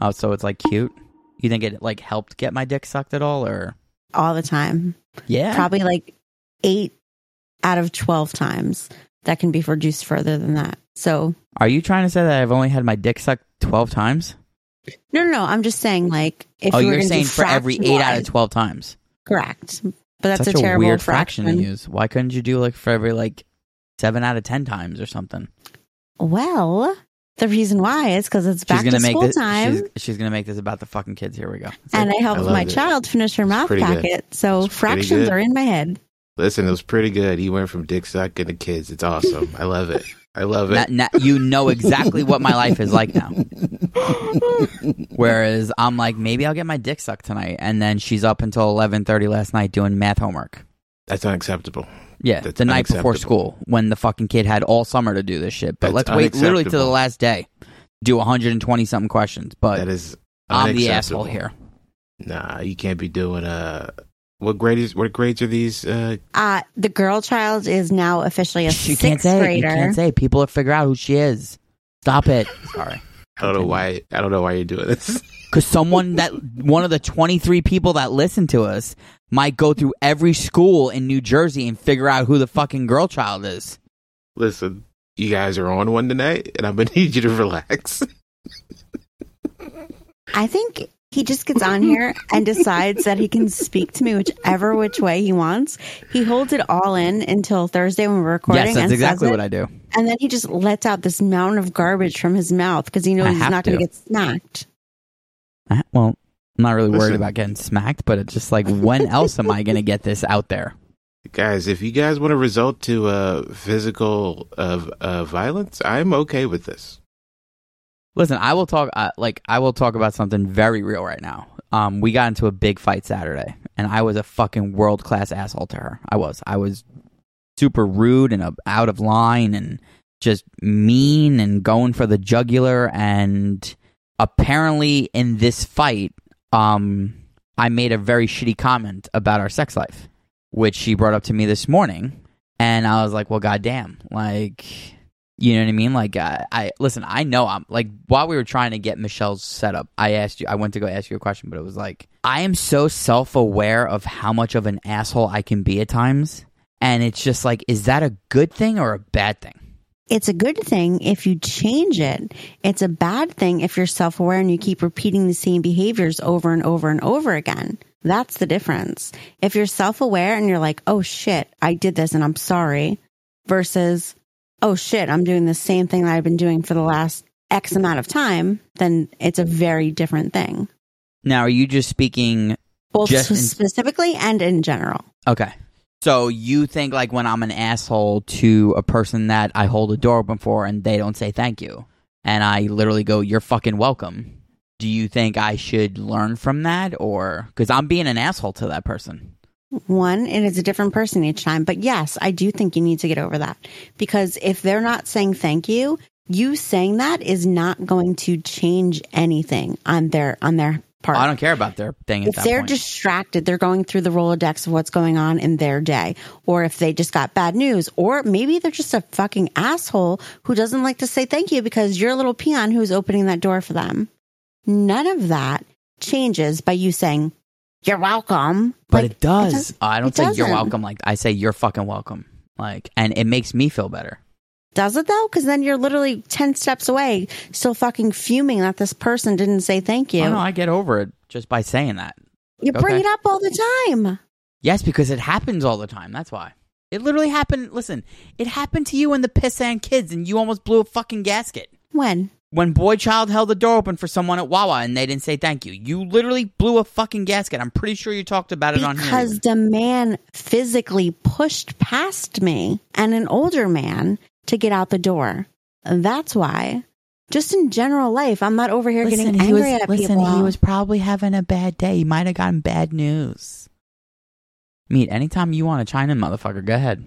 Oh, so it's like cute. You think it like helped get my dick sucked at all, or all the time. yeah? Probably like eight out of 12 times. That can be reduced further than that. So, Are you trying to say that I've only had my dick sucked twelve times? no, no, no. I'm just saying, like, if oh, you you're saying for every eight out of twelve times. Correct. But that's Such a terrible weird fraction. to use. Why couldn't you do like for every like seven out of ten times or something? Well, the reason why is because it's back gonna to make school this. time. She's, she's gonna make this about the fucking kids. Here we go. and I helped I my it. child finish her math pretty good. packet. So fractions are in my head. Listen, it was pretty good. He went from dick sucking to kids. It's awesome. I love it. I love Na- it. na- you know exactly what my life is like now. Whereas I'm like, maybe I'll get my dick sucked tonight, and then she's up until eleven thirty last night doing math homework. That's unacceptable. Yeah, That's the night before school when the fucking kid had all summer to do this shit. But That's let's wait literally to the last day, do 120 something questions. But That is I'm the asshole here. Nah, you can't be doing uh what grade is what grades are these uh Uh, the girl child is now officially a You sixth can't say it. You can't say. People will figure out who she is. Stop it. Sorry. I don't know why I don't know why you're doing this. Because someone that one of the 23 people that listen to us might go through every school in New Jersey and figure out who the fucking girl child is. Listen, you guys are on one tonight and I'm gonna need you to relax. I think he just gets on here and decides that he can speak to me whichever which way he wants. He holds it all in until Thursday when we're recording. yes, that's and exactly says what it, I do. And then he just lets out this mountain of garbage from his mouth because he knows I he's have not going to. to get smacked. I- Well, I'm not really worried about getting smacked, but it's just like, when else am I going to get this out there? guys, if you guys want to result to uh physical uh, uh violence, I'm okay with this. Listen, I will talk. Uh, like I will talk about something very real right now. Um, we got into a big fight Saturday, and I was a fucking world class asshole to her. I was. I was super rude and uh, out of line, and just mean and going for the jugular. And apparently, in this fight, um, I made a very shitty comment about our sex life, which she brought up to me this morning, and I was like, "Well, goddamn, like." You know what I mean? Like, I, I listen. I know I'm like while we were trying to get Michelle's setup, I asked you. I went to go ask you a question, but it was like I am so self aware of how much of an asshole I can be at times, and it's just like, is that a good thing or a bad thing? It's a good thing if you change it. It's a bad thing if you're self aware and you keep repeating the same behaviors over and over and over again. That's the difference. If you're self aware and you're like, oh shit, I did this and I'm sorry, versus, oh shit, I'm doing the same thing that I've been doing for the last X amount of time, then it's a very different thing, Now, are you just speaking? both Just in- specifically and in general. Okay, so you think like when I'm an asshole to a person that I hold a door open for and they don't say thank you, and I literally go, "You're fucking welcome." Do you think I should learn from that, or because I'm being an asshole to that person? One, it is a different person each time. But yes, I do think you need to get over that because if they're not saying thank you, you saying that is not going to change anything on their on their part. I don't care about their thing if they're point. distracted, they're going through the Rolodex of what's going on in their day, or if they just got bad news, or maybe they're just a fucking asshole who doesn't like to say thank you because you're a little peon who's opening that door for them. None of that changes by you saying, You're welcome. but Like, it does. does- I don't it say you're welcome. Like I say you're fucking welcome. Like, and it makes me feel better. Does it though? Because then you're literally 10 steps away, still fucking fuming that this person didn't say thank you. Oh, I know. I get over it just by saying that. you bring it up all the time. Yes, because it happens all the time. That's why. It literally happened. Listen, it happened to you and the pissant kids, and you almost blew a fucking gasket. When? When Boy Child held the door open for someone at Wawa and they didn't say thank you, you literally blew a fucking gasket. I'm pretty sure you talked about it on here. Because the man physically pushed past me and an older man to get out the door. That's why. Just in general life, I'm not over here getting he angry was, at listen, people. he was probably having a bad day. He might have gotten bad news. Meet anytime you want to chime in, motherfucker. Go ahead.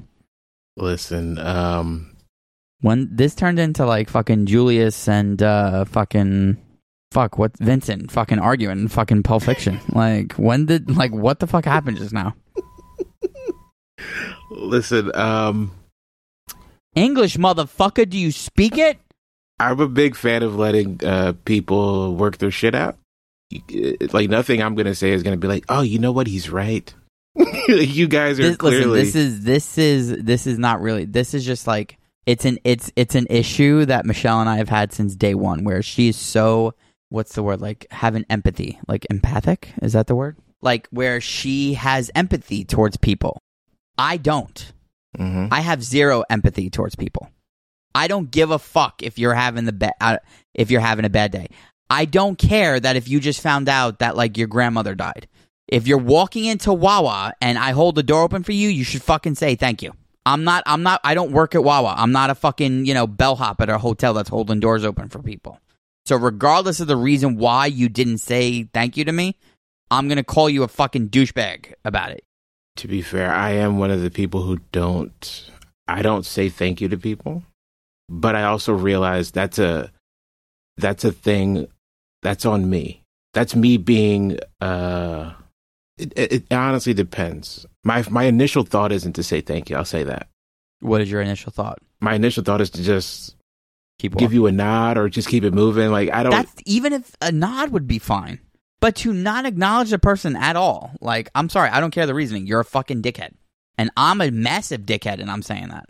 Listen, um When this turned into like fucking Julius and uh fucking fuck what Vincent fucking arguing fucking Pulp Fiction. like when did like what the fuck happened just now? listen, um English motherfucker, do you speak it? I'm a big fan of letting uh, people work their shit out. Like nothing I'm gonna say is gonna be like, oh, you know what? He's right. you guys are This, listen, clearly. this is this is this is not really. This is just like it's an it's it's an issue that Michelle and I have had since day one, where she's so what's the word like having empathy, like empathic. Is that the word? Like where she has empathy towards people. I don't. Mhm. I have zero empathy towards people. I don't give a fuck if you're having the ba- uh, if you're having a bad day. I don't care that if you just found out that like your grandmother died. If you're walking into Wawa and I hold the door open for you, you should fucking say thank you. I'm not I'm not I don't work at Wawa. I'm not a fucking, you know, bellhop at a hotel that's holding doors open for people. So regardless of the reason why you didn't say thank you to me, I'm going to call you a fucking douchebag about it. To be fair, I am one of the people who don't. I don't say thank you to people, but I also realize that's a that's a thing that's on me. That's me being. uh it, it, honestly depends. My my initial thought isn't to say thank you. I'll say that. What is your initial thought? My initial thought is to just Keep give you a nod or just keep it moving. Like I don't. That's even if a nod would be fine. But to not acknowledge the person at all, like, I'm sorry, I don't care the reasoning. You're a fucking dickhead. And I'm a massive dickhead, and I'm saying that.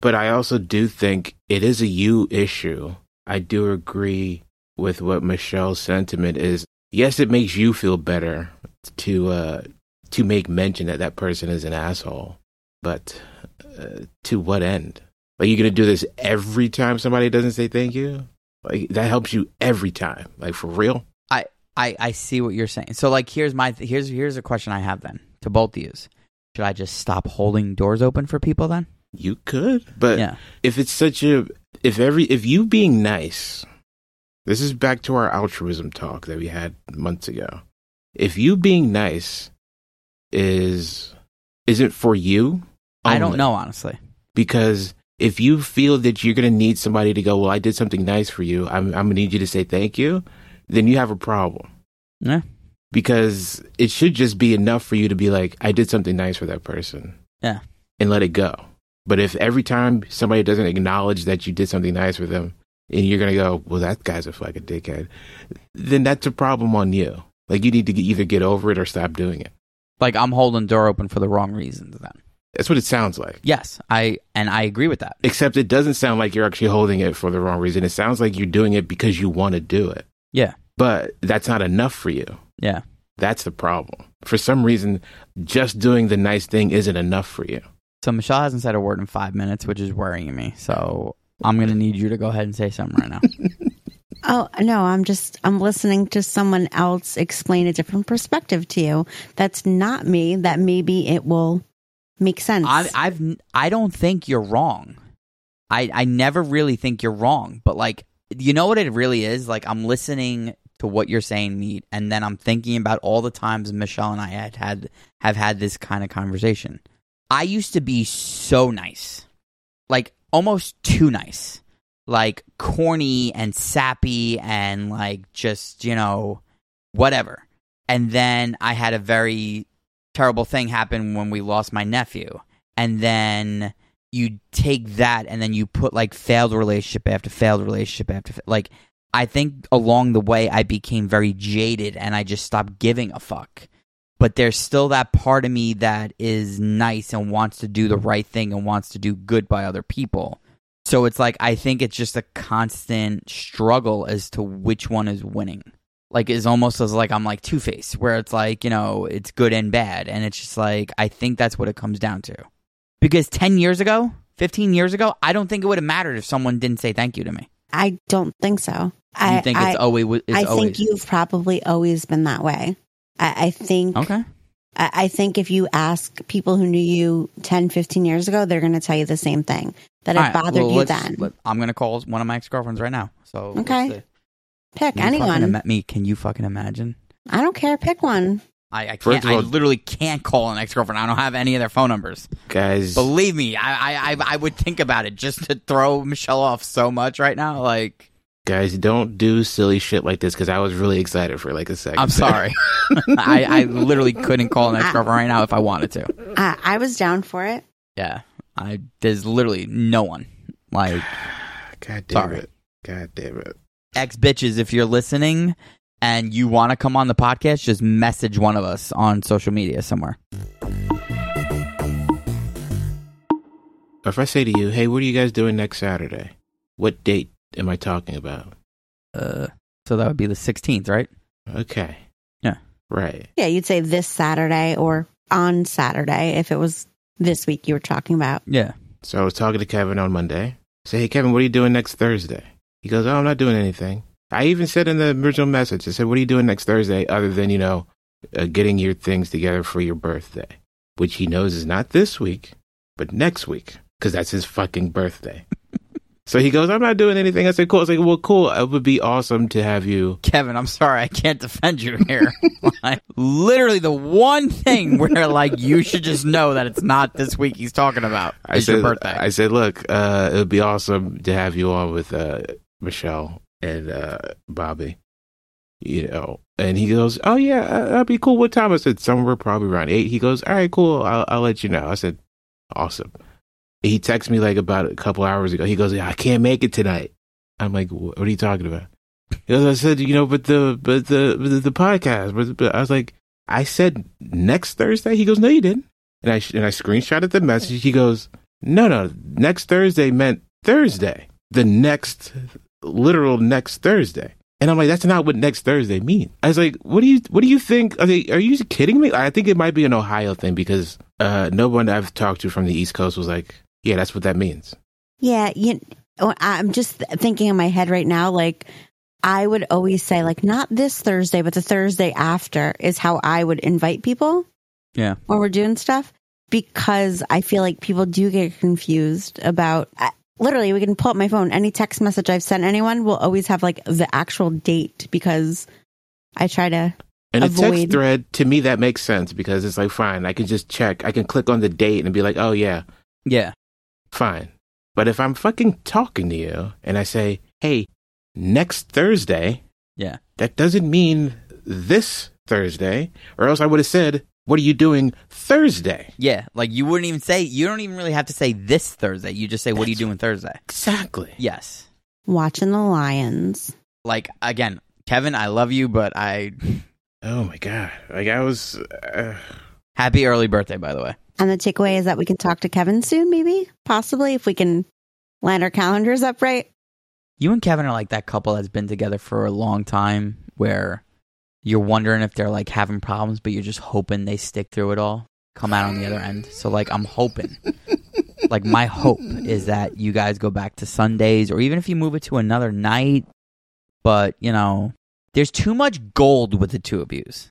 but I also do think it is a you issue. I do agree with what Michelle's sentiment is. Yes, it makes you feel better to uh to make mention that that person is an asshole, but uh, to what end? Like you're gonna do this every time somebody doesn't say thank you? Like that helps you every time. Like for real? I, I, see what you're saying. So, like, here's my here's here's a question I have then to both of you: Should I just stop holding doors open for people then? You could, but yeah, if it's such a if every if you being nice this is back to our altruism talk that we had months ago if you being nice is isn't for you I don't know honestly. because if you feel that you're going to need somebody to go well i did something nice for you i'm, I'm going to need you to say thank you then you have a problem Yeah, because it should just be enough for you to be like i did something nice for that person. Yeah. and let it go. But if every time somebody doesn't acknowledge that you did something nice for them and you're gonna go well that guy's a fucking dickhead then that's a problem on you. Like you need to either get over it or stop doing it. Like I'm holding door open for the wrong reasons. Then. That's what it sounds like. Yes, I and I agree with that. except it doesn't sound like you're actually holding it for the wrong reason. It sounds like you're doing it because you want to do it. Yeah, but that's not enough for you yeah. that's the problem for some reason just doing the nice thing isn't enough for you So Michelle hasn't said a word in five minutes, which is worrying me. So I'm gonna need you to go ahead and say something right now. Oh, no, I'm just, I'm listening to someone else explain a different perspective to you. That's not me, that maybe it will make sense. I, I've I don't think you're wrong. I I never really think you're wrong, but like you know what it really is. Like I'm listening to what you're saying, Meat, and then I'm thinking about all the times Michelle and I had had have had this kind of conversation. I used to be so nice, like almost too nice, like corny and sappy and like just you know whatever. And then I had a very terrible thing happen when we lost my nephew. And then you take that and then you put like failed relationship after failed relationship after like I think along the way I became very jaded and I just stopped giving a fuck. But there's still that part of me that is nice and wants to do the right thing and wants to do good by other people. So it's like I think it's just a constant struggle as to which one is winning like it's almost as like I'm like Two Face, where it's like you know it's good and bad, and it's just like I think that's what it comes down to. Because ten years ago, fifteen years ago, I don't think it would have mattered if someone didn't say thank you to me. I don't think so. I you think I, it's always it's I always think you've probably always been that way. I, I think okay. I, I think if you ask people who knew you 10, 15 years ago, they're going to tell you the same thing that it All right, bothered well, you then. let- I'm gonna call one of my ex girlfriends right now. So Okay. Pick Can anyone. ima- me? Can you fucking imagine? I don't care. Pick one. I, I can't. of I literally can't call an ex girlfriend. I don't have any of their phone numbers. guys Believe me, I, I I I would think about it just to throw Michelle off so much right now. Like guys don't do silly shit like this because i was really excited for like a second I'm sorry. I, I literally couldn't call an ex girlfriend right now if I wanted to. I, I was down for it. Yeah. I there's literally no one. Like god damn Sorry. it God damn it. Ex bitches, if you're listening and you want to come on the podcast, just message one of us on social media somewhere. If I say to you, hey, what are you guys doing next Saturday? What date am I talking about? Uh, so that would be the 16th, right? Okay. Yeah. Right. Yeah, you'd say this Saturday or on Saturday if it was this week you were talking about. Yeah. So I was talking to Kevin on Monday. I say, hey, Kevin, what are you doing next Thursday? He goes, oh, I'm not doing anything. I even said in the original message, I said, what are you doing next Thursday other than, you know, uh, getting your things together for your birthday? Which he knows is not this week, but next week, because that's his fucking birthday. So he goes, I'm not doing anything. I said, cool. I was like, well, cool. It would be awesome to have you. Kevin, I'm sorry, I can't defend you here. like, literally, the one thing where like you should just know that it's not this week he's talking about I said, your birthday. I said, look, uh, it would be awesome to have you on with uh, Michelle and uh, Bobby. You know, and he goes, "Oh yeah, uh, that'd be cool." What time? I said, "Somewhere probably around 8. He goes, "All right, cool. I'll, I'll let you know." I said, "Awesome." He texted me like about a couple hours ago. He goes, "I can't make it tonight." I'm like, "What are you talking about?" He goes, "I said, you know, but the but the but the, the podcast." But, but I was like, "I said next Thursday." He goes, "No, you didn't." And I and I screenshotted the message. He goes, "No, no, next Thursday meant Thursday. The next literal next Thursday." And I'm like, "That's not what next Thursday means." I was like, "What do you what do you think? Are, they, are you kidding me?" I think it might be an Ohio thing because uh, no one I've talked to from the East Coast was like, "Yeah, that's what that means." Yeah, you, oh, I'm just thinking in my head right now, like, I would always say, like, not this Thursday, but the Thursday after is how I would invite people yeah. when we're doing stuff because I feel like people do get confused about. I, literally, we can pull up my phone. Any text message I've sent anyone will always have like the actual date because I try to. And a Avoid. text thread, to me, that makes sense because it's like, fine, I can just check. I can click on the date and be like, oh, yeah, Yeah. Fine. But if I'm fucking talking to you and I say, hey, next Thursday, Yeah. that doesn't mean this Thursday, or else I would have said, what are you doing Thursday? Yeah. Like you wouldn't even say, you don't even really have to say this Thursday. You just say, what are you doing Thursday? Exactly. Yes. Watching the Lions. Like, again, Kevin, I love you, but I. Oh my God. Like, I was. Uh, Happy early birthday, by the way. And the takeaway is that we can talk to Kevin soon, maybe, possibly, if we can line our calendars up right. You and Kevin are like that couple that's been together for a long time where you're wondering if they're like having problems, but you're just hoping they stick through it all, come out on the other end. So, like, I'm hoping. like, my hope is that you guys go back to Sundays or even if you move it to another night. But, you know, there's too much gold with the two of yous.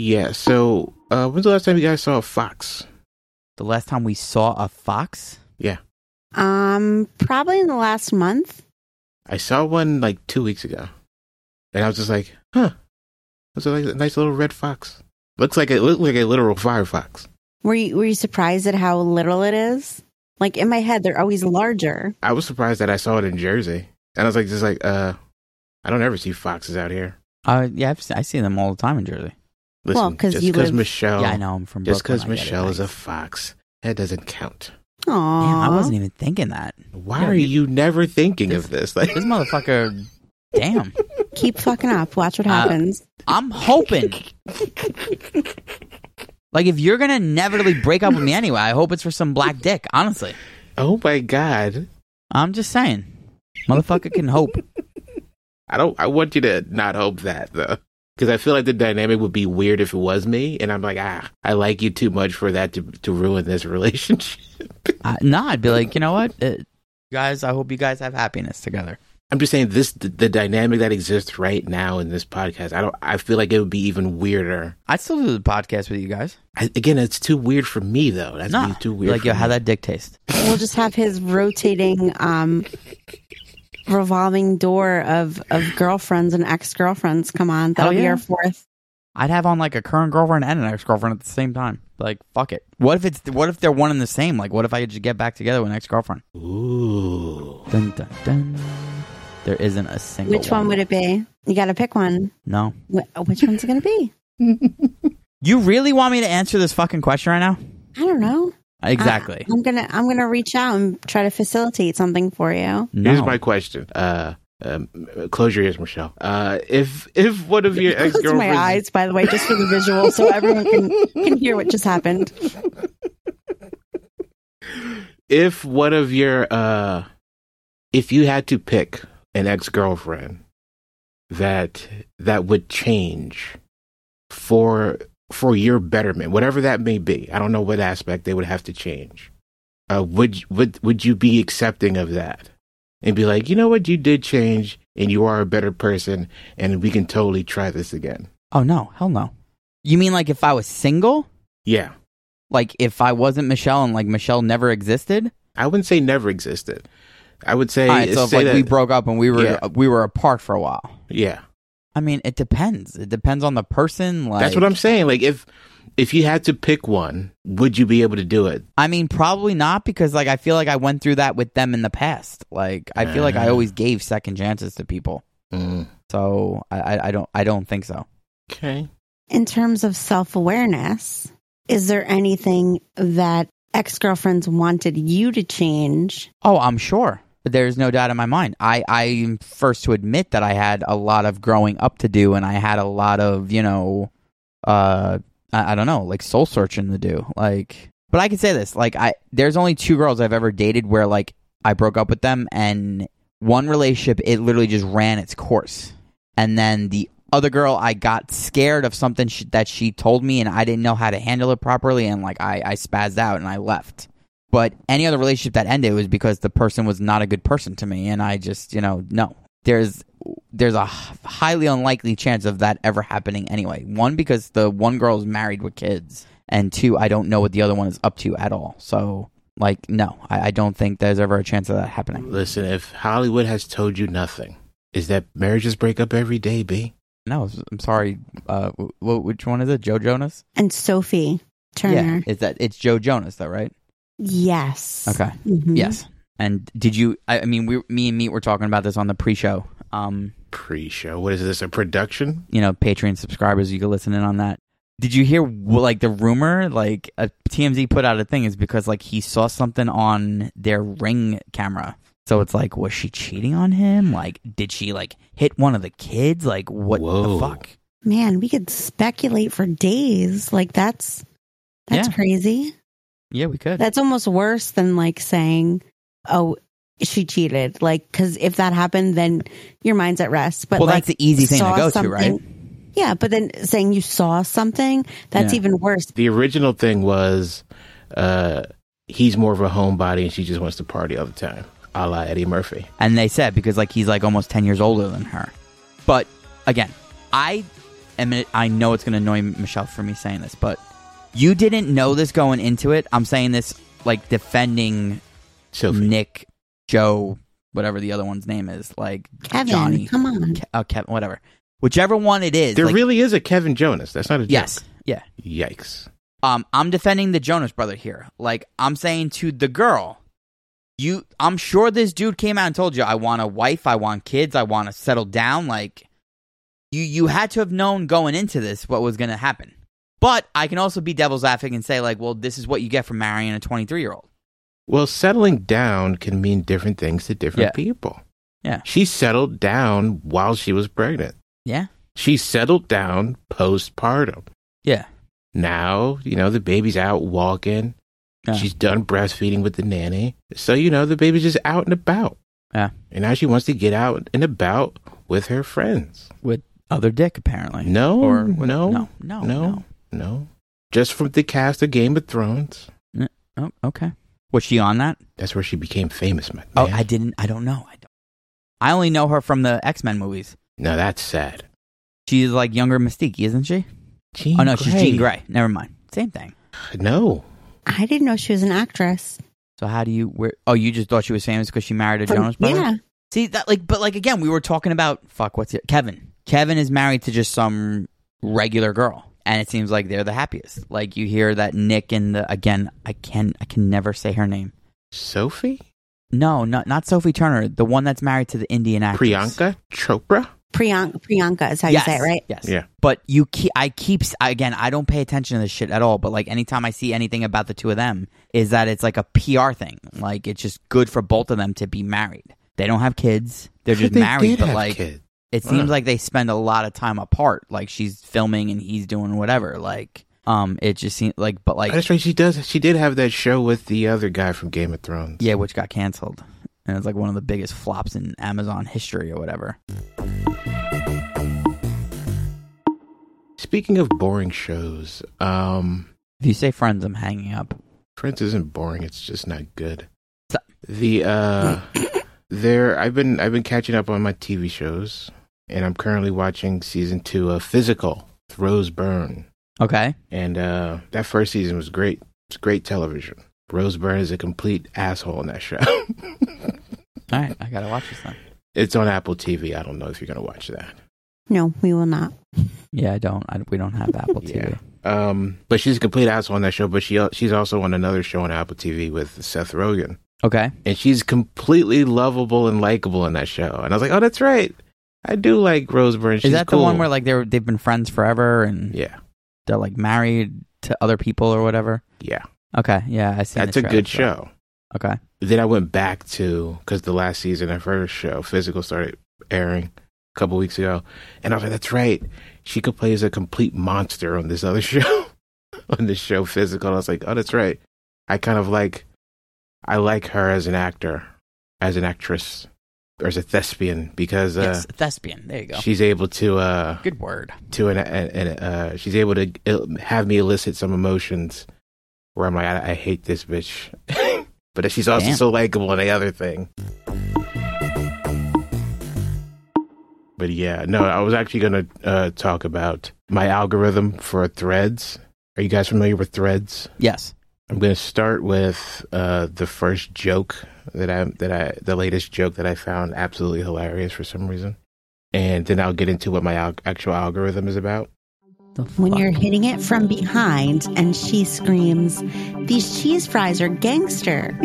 Yeah. So, uh, when's the last time you guys saw a fox? The last time we saw a fox, Yeah. Um, probably in the last month. I saw one like two weeks ago. And I was just like, huh. That's like a nice little red fox. Looks like it looked like a literal firefox. Were you were you surprised at how little it is? Like in my head, they're always larger. I was surprised that I saw it in Jersey. And I was like, just like, uh, I don't ever see foxes out here. uh, yeah, I've, I see them all the time in Jersey. Listen, Well, 'cause just you because live- Michelle, Yeah, I know. I'm from just because I get it, Michelle is a fox, that doesn't count. Aww. Damn, I wasn't even thinking that. Why Yeah, are you- you never thinking this- of this? Like, This motherfucker, damn. Keep fucking up. Watch what Uh, happens. I'm hoping. Like, if you're gonna inevitably break up with me anyway, I hope it's for some black dick. Honestly, oh my god, I'm just saying, motherfucker can hope. I don't. I want you to not hope that though, because I feel like the dynamic would be weird if it was me, and I'm like, ah, I like you too much for that to to ruin this relationship. Uh, no, I'd be like, you know what, uh, guys, I hope you guys have happiness together. I'm just saying this the, the dynamic that exists right now in this podcast. I don't. I feel like it would be even weirder. I'd still do the podcast with you guys. I, again, it's too weird for me though. That's No, too weird. like, for yo, how that dick taste? We'll just have his rotating, um, revolving door of of girlfriends and ex girlfriends. Come on, that'll be our fourth. I'd have on like a current girlfriend and an ex girlfriend at the same time. Like, fuck it. What if it's what if they're one and the same? Like, what if I just get back together with an ex girlfriend? Ooh. Dun dun dun. There isn't a single. Which one would it be? You got to pick one. No. Wh- uh, Which one's it going to be? You really want me to answer this fucking question right now? I don't know. Exactly. I, am gonna I'm gonna reach out and try to facilitate something for you. no. Here's my question. Uh, um, close your ears, Michelle. Uh, if if one of your ex Close my eyes, by the way, just for the visual, so everyone can can hear what just happened. if one of your uh, if you had to pick an ex girlfriend that that would change for for your betterment, whatever that may be, I don't know what aspect they would have to change. Uh, would would would you be accepting of that and be like, you know what, you did change and you are a better person, and we can totally try this again? Oh no, hell no. You mean like if I was single? Yeah, Like if I wasn't Michelle and like Michelle never existed? I wouldn't say never existed. I would say, right, so if say like that, we broke up and we were Yeah. we were apart for a while. yeah. I mean, it depends. It depends on the person. Like That's what I'm saying. Like if if you had to pick one, would you be able to do it? I mean, probably not because like I feel like I went through that with them in the past. Like I feel like I Ah. always gave second chances to people. Mm. So I, I, I don't I don't think so. Okay. In terms of self awareness, is there anything that ex girlfriends wanted you to change? Oh, I'm sure. There's no doubt in my mind. I, I'm first to admit that I had a lot of growing up to do and I had a lot of, you know, uh I, I don't know, like soul searching to do. Like but I can say this, like I there's only two girls I've ever dated where like I broke up with them and one relationship it literally just ran its course. And then the other girl I got scared of something she, that she told me and I didn't know how to handle it properly and like I I spazzed out and I left. But any other relationship that ended was because the person was not a good person to me, and I just, you know, no. There's there's a highly unlikely chance of that ever happening anyway. One because the one girl is married with kids, and two, I don't know what the other one is up to at all. So, like, no, I, I don't think there's ever a chance of that happening. Listen, if Hollywood has told you nothing, is that marriages break up every day, B? No, I'm sorry. Uh, wh- which one is it? Joe Jonas? And Sophie Turner. Yeah, is that it's Joe Jonas though, right? Yes. Okay. Mhm. Yes. And did you? I, I mean, we, me and Meat were talking about this on the pre-show. Um, Pre-show. What is this? A production? you know, Patreon subscribers, you can listen in on that. Did you hear wh- like the rumor? Like a TMZ put out a thing is because like he saw something on their ring camera. So it's like, was she cheating on him? Like, did she like hit one of the kids? Like, what Whoa. the fuck? Man, we could speculate for days. Like that's that's Yeah. crazy. Yeah, we could. That's almost worse than like saying, "Oh, she cheated." Like cuz if that happened then your mind's at rest. But well, like that's the easy thing to go to, right? Yeah, but then saying you saw something, that's Yeah. even worse. The original thing was, uh, he's more of a homebody and she just wants to party all the time, a la Eddie Murphy. And they said because like he's like almost ten years older than her. But again, I am. I know it's going to annoy Michelle for me saying this, but you didn't know this going into it. I'm saying this like defending Sophie. Nick, Joe, whatever the other one's name is, like Kevin, Johnny, come on. Ke- uh, Kevin, whatever, whichever one it is. there like- really is a Kevin Jonas. That's not a yes, joke. yeah. Yikes. Um, I'm defending the Jonas brother here. Like I'm saying to the girl, you. I'm sure this dude came out and told you, I want a wife, I want kids, I want to settle down. Like you, you had to have known going into this what was going to happen. But I can also be devil's advocate and say, like, well, this is what you get from marrying a 23 year old. Well, settling down can mean different things to different Yeah. people. Yeah. She settled down while she was pregnant. Yeah, She settled down postpartum. yeah, Now, you know, the baby's out walking. Yeah. She's done breastfeeding with the nanny. So, you know, the baby's just out and about. Yeah. And now she wants to get out and about with her friends. with other dick apparently. No, or with- no, no, no, no, no. Just from the cast of Game of Thrones. Oh, okay. Was she on that? That's where she became famous, oh, man. Oh, I didn't. I don't know. I don't. I only know her from the X Men movies. No, that's sad. She's like younger Mystique, isn't she? Jean oh no, she's Jean Grey. Never mind. Same thing. No. I didn't know she was an actress. So how do you? Where? Oh, you just thought she was famous because she married a From- Jonas brother. Yeah. See that like, but like again, we were talking about fuck. What's it? Kevin. Kevin is married to just some regular girl, and it seems like they're the happiest. Like you hear that Nick and the again, I can I can never say her name. Sophie? No, not not Sophie Turner, the one that's married to the Indian actress. Priyanka Chopra? Priyanka, Priyanka is how you say it, right? Yes. Yeah. But you keep, I keep, again, I don't pay attention to this shit at all. But like anytime I see anything about the two of them, is that it's like a PR thing. Like it's just good for both of them to be married. They don't have kids. They're just They married. did But have like, kids. It seems like they spend a lot of time apart. Like she's filming and he's doing whatever. Like, um, it just seems like, but like, That's right. She does. She did have that show with the other guy from Game of Thrones. yeah, which got canceled. And it's like one of the biggest flops in Amazon history or whatever. Speaking of boring shows, um, If you say friends, I'm hanging up. Friends isn't boring. It's just not good. So- The uh, there. I've been I've been catching up on my TV shows, and I'm currently watching season two of Physical with Rose Byrne, Okay. and uh, that first season was great. It's great television. Rose Byrne is a complete asshole in that show. All right. I got to watch this then. it's on Apple TV. I don't know if you're gonna watch that. No, we will not. Yeah, I don't. I, we don't have Apple TV. Yeah. Um, but she's a complete asshole on that show. But she she's also on another show on Apple TV with Seth Rogen. Okay. and she's completely lovable and likable in that show. And I was like, oh, that's right. I do like Rose Byrne. She's Is that cool. the one where like they're they've been friends forever and Yeah, they're like married to other people or whatever? yeah. Okay. Yeah, I see. That's a good show. Okay. Then I went back to because the last season of her show, Physical, started airing a couple weeks ago, and I was like, that's right. She could play as a complete monster on this other show, on this show, Physical. And I was like, oh, that's right. I kind of like, I like her as an actor, as an actress, or as a thespian because uh, yes, thespian. There you go. she's able to. uh Good word. to an, an, uh, she's able to have me elicit some emotions where I'm like, I, I hate this bitch, but she's also Damn. so likable in the other thing. But yeah, no, I was actually gonna uh, talk about my algorithm for Threads. Are you guys familiar with Threads? Yes. I'm gonna start with uh, the first joke that I that I the latest joke that I found absolutely hilarious for some reason, and then I'll get into what my al- actual algorithm is about. When you're hitting it from behind and she screams, These cheese fries are gangster.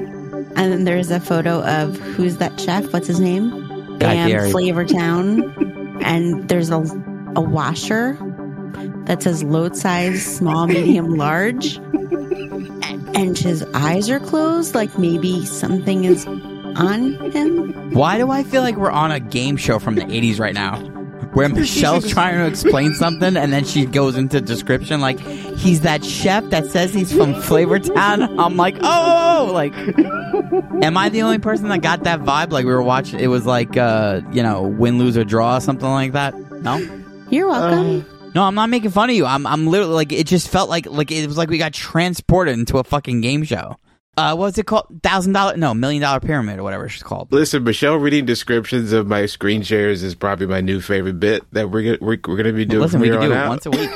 And then there's a photo of who's that chef? What's his name? Guy Bam Fieri. Flavor Town. And there's a, a washer that says load size, small, medium, large. A- And his eyes are closed, like maybe something is on him. Why do I feel like we're on a game show from the 80s right now? Where Michelle's trying to explain something and then she goes into description like he's that chef that says he's from Flavortown. I'm like, oh, like, am I the only person that got that vibe? Like we were watching, it was like, uh, you know, win, lose or draw, something like that. No, You're welcome. No, I'm not making fun of you. I'm, I'm literally like, it just felt like, like it was like we got transported into a fucking game show. Uh, what's it called? Thousand dollar, no, million dollar pyramid or whatever it's called. Listen, Michelle reading descriptions of my screen shares is probably my new favorite bit that we're gonna, we're, we're gonna be doing Listen, we can do it out. once a week.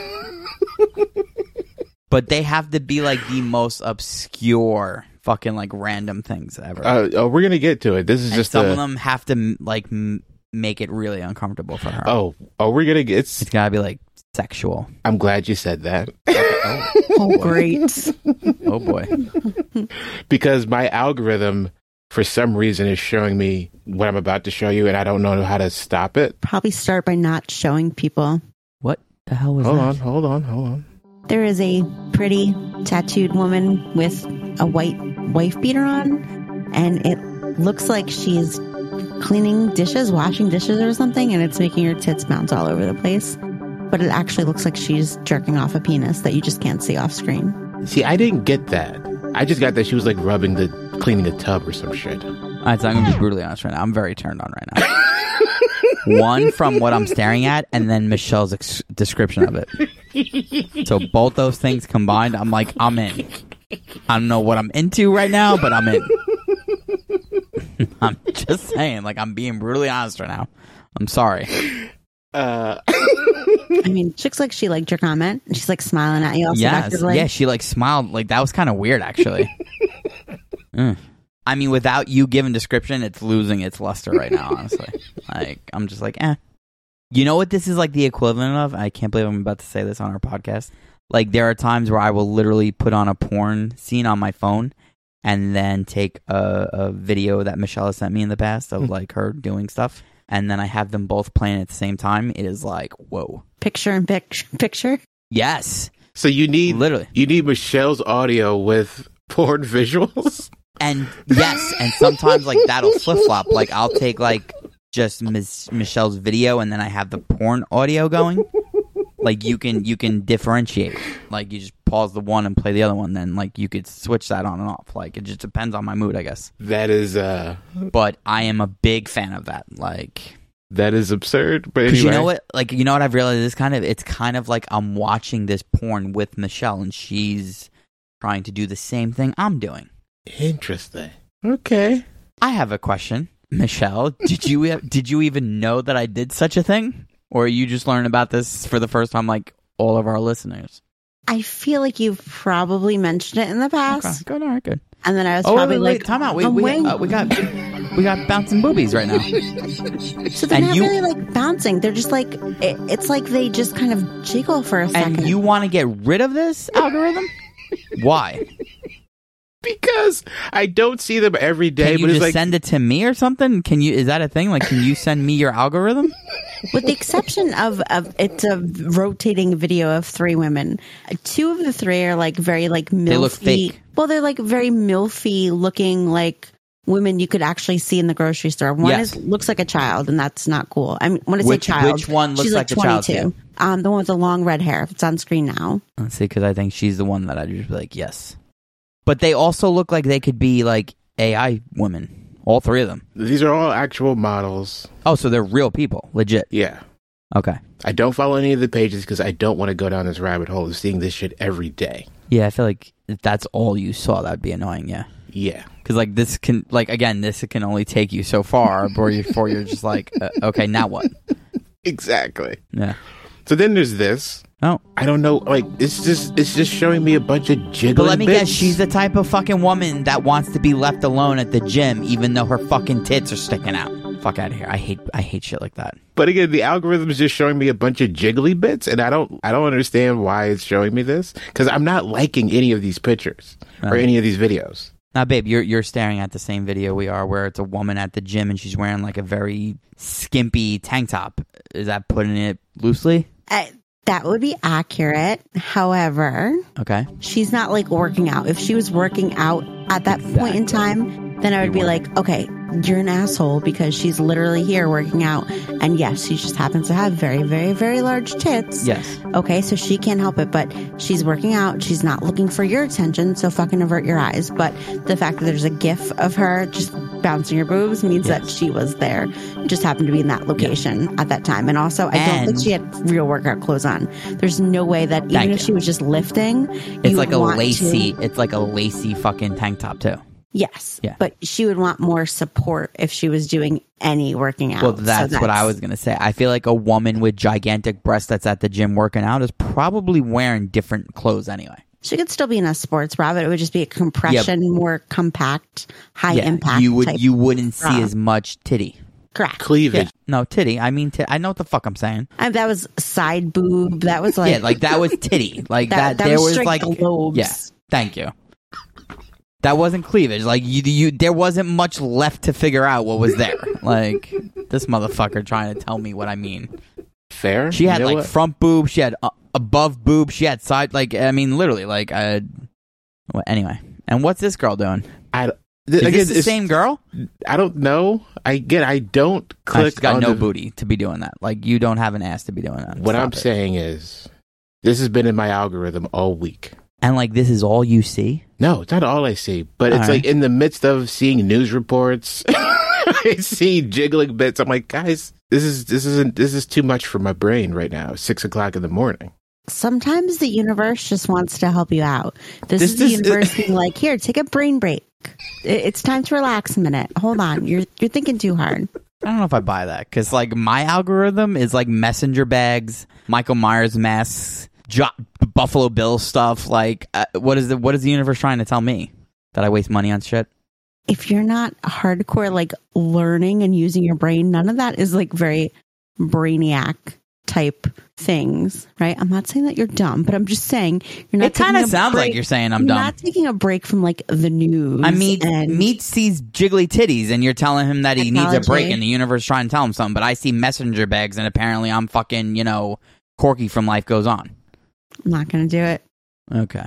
but they have to be like the most obscure fucking like random things ever. Uh, oh, we're gonna get to it. This is and just some a, of them have to like m- make it really uncomfortable for her. oh oh we're gonna get. It's, It's gotta be like sexual. I'm glad you said that Oh, oh great. Oh boy. because my algorithm for some reason is showing me what I'm about to show you, and I don't know how to stop it. Probably start by not showing people. what the hell was Hold that? on, hold on, hold on. There is a pretty tattooed woman with a white wife beater on, and it looks like she's cleaning dishes, washing dishes or something, and it's making her tits bounce all over the place. But it actually looks like she's jerking off a penis that you just can't see off screen. See, I didn't get that. I just got that she was like rubbing the cleaning the tub or some shit. Alright, so I'm gonna be brutally honest right now. I'm very turned on right now. One from what I'm staring at, and then Michelle's ex- description of it. So both those things combined, I'm like, I'm in. I don't know what I'm into right now, but I'm in. I'm just saying, like, I'm being brutally honest right now. I'm sorry. Uh, I mean, she looks like she liked your comment, and she's like smiling at you. Also Yes, actively. yeah, she like smiled. Like that was kind of weird, actually. Mm. I mean, without you giving description, it's losing its luster right now. Honestly, like I'm just like, eh. You know what this is like the equivalent of? I can't believe I'm about to say this on our podcast. Like there are times where I will literally put on a porn scene on my phone and then take a, a video that Michelle has sent me in the past of Hmm. like her doing stuff and then I have them both playing at the same time, it is like, whoa. Picture in pic- picture. Yes. So you need Literally. you need Michelle's audio with porn visuals. And yes, and sometimes like that'll flip flop. Like I'll take like just Miss Michelle's video and then I have the porn audio going. Like you can you can differentiate. Like you just pause the one and play the other one. Then like you could switch that on and off. Like it just depends on my mood, I guess. That is uh But I am a big fan of that. Like that is absurd. But anyway, you know what, like you know what I've realized is kind of it's kind of like I'm watching this porn with Michelle, and she's trying to do the same thing I'm doing. Interesting. Okay. I have a question, Michelle. Did you did you even know that I did such a thing, or you just learning about this for the first time, like all of our listeners? I feel like you've probably mentioned it in the past, Okay, good, all right, good. and then I was Oh, probably wait, wait, like, time out. We we, uh, we got we got bouncing boobies right now. so they're and not you- really like bouncing. They're just like it, it's like they just kind of jiggle for a second. And you want to get rid of this algorithm? Why? Because I don't see them every day, Can you but it's just like send it to me or something? Can you? Is that a thing? Like, can you send me your algorithm? with the exception of, of it's a rotating video of three women. Two of the three are like very like milfy. They look fake. Well, they're like very milfy looking like women you could actually see in the grocery store. One Yes. is looks like a child, and that's not cool. I mean, when I say Which- child, which one looks she's like like a child to twenty two. Um, the one with the long red hair. It's on screen now. Let's see, because I think she's the one that I'd just be like, yes. But they also look like they could be like AI women. All three of them. these are all actual models. Oh, so they're real people, legit. Yeah. Okay. I don't follow any of the pages because I don't want to go down this rabbit hole of seeing this shit every day. Yeah, I feel like if that's all you saw, that'd be annoying. Yeah. Yeah. Because like this can like again, this can only take you so far before you before you're just like, uh, okay, now what? Exactly. Yeah. So then there's this. Oh, I don't know. Like it's just it's just showing me a bunch of jiggling. but let me bits. guess, she's the type of fucking woman that wants to be left alone at the gym, even though her fucking tits are sticking out. Fuck out of here! I hate I hate shit like that. But again, the algorithm is just showing me a bunch of jiggly bits, and I don't I don't understand why it's showing me this because I'm not liking any of these pictures or any of these videos. Now, babe, you're you're staring at the same video we are, where it's a woman at the gym and she's wearing like a very skimpy tank top. Is that putting it loosely? Uh, that would be accurate. However, Okay. she's not like working out. If she was working out at that point in time, then I would be like, okay, you're an asshole because she's literally here working out. And yes, she just happens to have very, very, very large tits. Yes. Okay, so she can't help it, but she's working out. She's not looking for your attention, so fucking avert your eyes. But the fact that there's a gif of her just bouncing her boobs means that she was there. Just happened to be in that location at that time. And also, I don't think she had real workout clothes on. There's no way that even if she was just lifting, It's like a want to- lacy. It's like a lacy fucking tank top too. Yes, Yeah. but she would want more support if she was doing any working out. Well, So that's, what I was gonna say. I feel like a woman with gigantic breasts that's at the gym working out is probably wearing different clothes anyway. She could still be in a sports bra, but it would just be a compression, more compact, high yeah, impact. you would type you wouldn't see as much titty. correct. Cleavage. No titty. I mean, ti- I know what the fuck I'm saying. I, that was side boob. That was like yeah, like that was titty. Like That- that. that there was was, straight like lobes. yeah. Thank you. That wasn't cleavage. Like you, you, there wasn't much left to figure out what was there. like this motherfucker trying to tell me what I mean. Fair. She had You know like what? front boob. She had uh, above boob. She had side. Like I mean, literally. Like uh, well, anyway. And what's this girl doing? I, th- Is again, this the same girl? I don't know. I get. I don't click. she's got on no the- booty to be doing that. Like you don't have an ass to be doing that. What Stop I'm it. saying is, this has been in my algorithm all week. And like this is all you see. No, it's not all I see, but All it's right. like in the midst of seeing news reports, I see jiggling bits. I'm like, guys, this is this isn't this is too much for my brain right now. Six o'clock in the morning. sometimes the universe just wants to help you out. This, This is the is- uh, universe being like, here, take a brain break. It's time to relax a minute. Hold on, you're you're thinking too hard. I don't know if I buy that because like my algorithm is like messenger bags, Michael Myers masks, jo- Buffalo Bill stuff. Like, uh, what is the what is the universe trying to tell me that I waste money on shit? If you're not hardcore like learning and using your brain, none of that is like very brainiac type things, right? I'm not saying that you're dumb, but I'm just saying you're not. It kind of sounds like you're saying I'm you're dumb. Not taking a break from like the news. I mean, and Meat sees jiggly titties, and you're telling him that he needs a break, Technology. and the universe trying to tell him something. But I see messenger bags, and apparently I'm fucking, you know, Corky from Life Goes On. I'm not going to do it. Okay.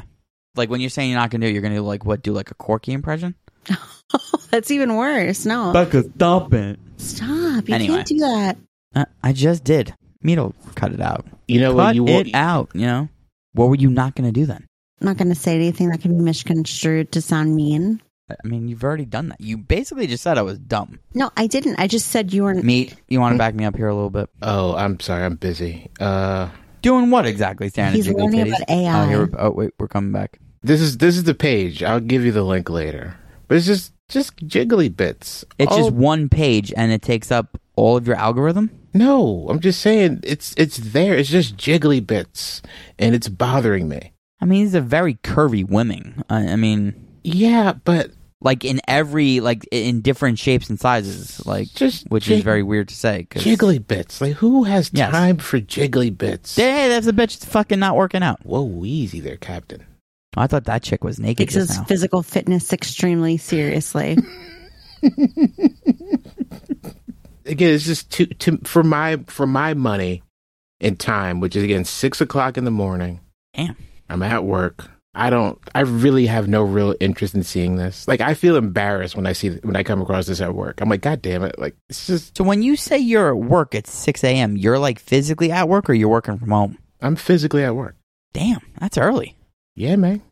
Like when you're saying you're not gonna do it, you're gonna like what? Do like a Corky impression? That's even worse. No, Becca, stop it. stop. You Anyway. can't do that. Uh, I just did. Meat'll cut it out. You know what? cut You it out. You know. What were you not gonna do then? I'm not going to say anything that can be misconstrued to sound mean. I mean, you've already done that. You basically just said I was dumb. No, I didn't. I just said you were. Meat, you want to back me up here a little bit? Oh, I'm sorry. I'm busy. Uh, Doing what exactly? Staring He's at learning titties? about AI. Oh, here oh, wait, we're coming back. this is this is the page. I'll give you the link later. But it's just just jiggly bits. It's Oh, just one page, and it takes up all of your algorithm. no. I'm just saying it's it's there. It's just jiggly bits, and it's bothering me. I mean, these are very curvy women. I, I mean, Yeah, but like in every like in different shapes and sizes, like just which is very weird to say. 'cause- jiggly bits. Like who has Yes. time for jiggly bits? Hey, that's a bitch fucking not working out. Whoa, easy there, Captain. I thought that chick was naked takes just his now. physical fitness extremely seriously. Again, it's just too, too for my for my money and time, which is again six o'clock in the morning. Damn. I'm at work. I don't. I really have no real interest in seeing this. Like, I feel embarrassed when I see when I come across this at work. I'm like, God damn it! Like, it's just So when you say you're at work at six a.m., you're like physically at work, or you're working from home. I'm physically at work. Damn, that's early. Yeah, man.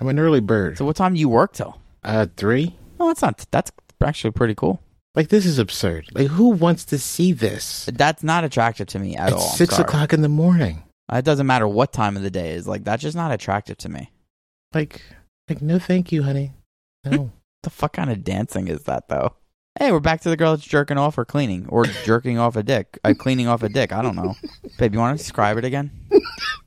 I'm an early bird. So what time do you work till? Uh, three. Oh, that's not. That's actually pretty cool. Like, this is absurd. Like, who wants to see this That's not attractive to me at at all. I'm six sorry. o'clock in the morning? It doesn't matter what time of the day is. Like that's just not attractive to me. Like, like, no, thank you, honey. No. The fuck kind of dancing is that though? Hey, we're back to the girl that's jerking off or cleaning or jerking off a dick. Uh, cleaning off a dick. I don't know. Babe, you want to describe it again?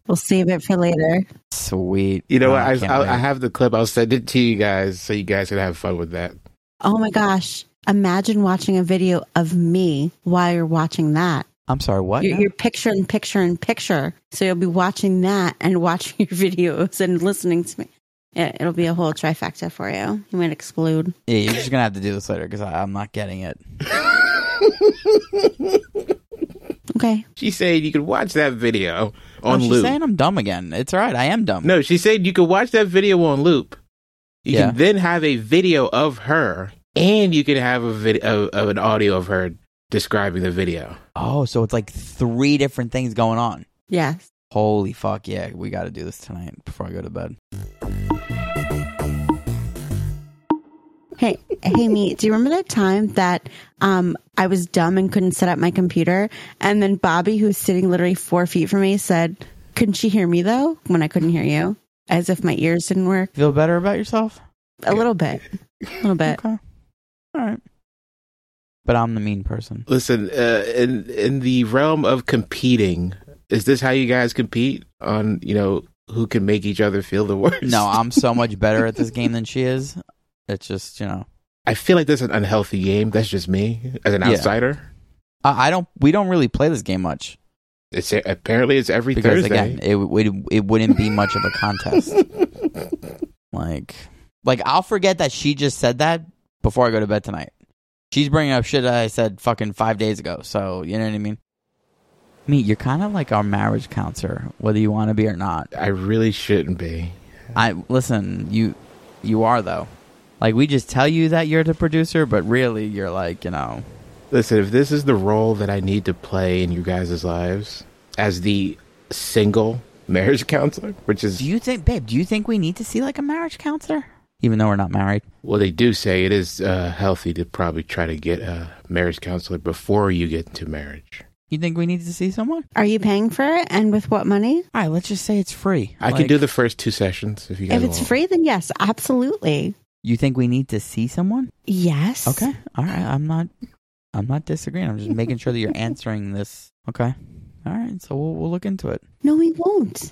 we'll save it for later. Sweet. You know Oh, what? I, can't I. I have the clip. I'll send it to you guys so you guys can have fun with that. Oh my gosh. Imagine watching a video of me while you're watching that. I'm sorry. What? You're, now? you're picture in picture in picture. So you'll be watching that and watching your videos and listening to me. It, it'll be a whole trifecta for you. You might explode. Yeah, you're just gonna have to do this later because I'm not getting it. Okay. She said you could watch that video Oh, on she's loop. saying I'm dumb again. It's all right. I am dumb. No, she said you could watch that video on loop. You Yeah. can then have a video of her, and you can have a video of, of an audio of her describing the video. Oh, so it's like three different things going on. Yes. Holy fuck! Yeah, we got to do this tonight before I go to bed. Hey, hey, me. Do you remember that time that um I was dumb and couldn't set up my computer, and then Bobby, who was sitting literally four feet from me, said, "Couldn't she hear me though?" When I couldn't hear you, as if my ears didn't work. Feel better about yourself? A little bit, a little bit. Okay. All right. But I'm the mean person. Listen, uh, in in the realm of competing, is this how you guys compete on? You know, who can make each other feel the worst? No, I'm so much better at this game than she is. It's just you know, I feel like this is an unhealthy game. That's just me as an Yeah. outsider. I, I don't. We don't really play this game much It's apparently it's every because Thursday. again, it would it wouldn't be much of a contest. like, like I'll forget that she just said that before I go to bed tonight. She's bringing up shit that I said fucking five days ago. So you know what I mean. Me, you're kind of like our marriage counselor, whether you want to be or not. I really shouldn't be. I listen. You, you are though. Like we just tell you that you're the producer, but really you're like you know. Listen, if this is the role that I need to play in you guys' lives as the single marriage counselor, which is Do you think, babe? Do you think we need to see like a marriage counselor, even though we're not married? well, they do say it is uh, healthy to probably try to get a marriage counselor before you get into marriage. You think we need to see someone? Are you paying for it, and with what money? All right, let's just say it's free. I can do the first two sessions if you guys If it's want. free, then yes, absolutely. You think we need to see someone? Yes. Okay. All right. I'm not. I'm not disagreeing. I'm just making sure that you're answering this. Okay. All right. So we'll we'll look into it. No, we won't.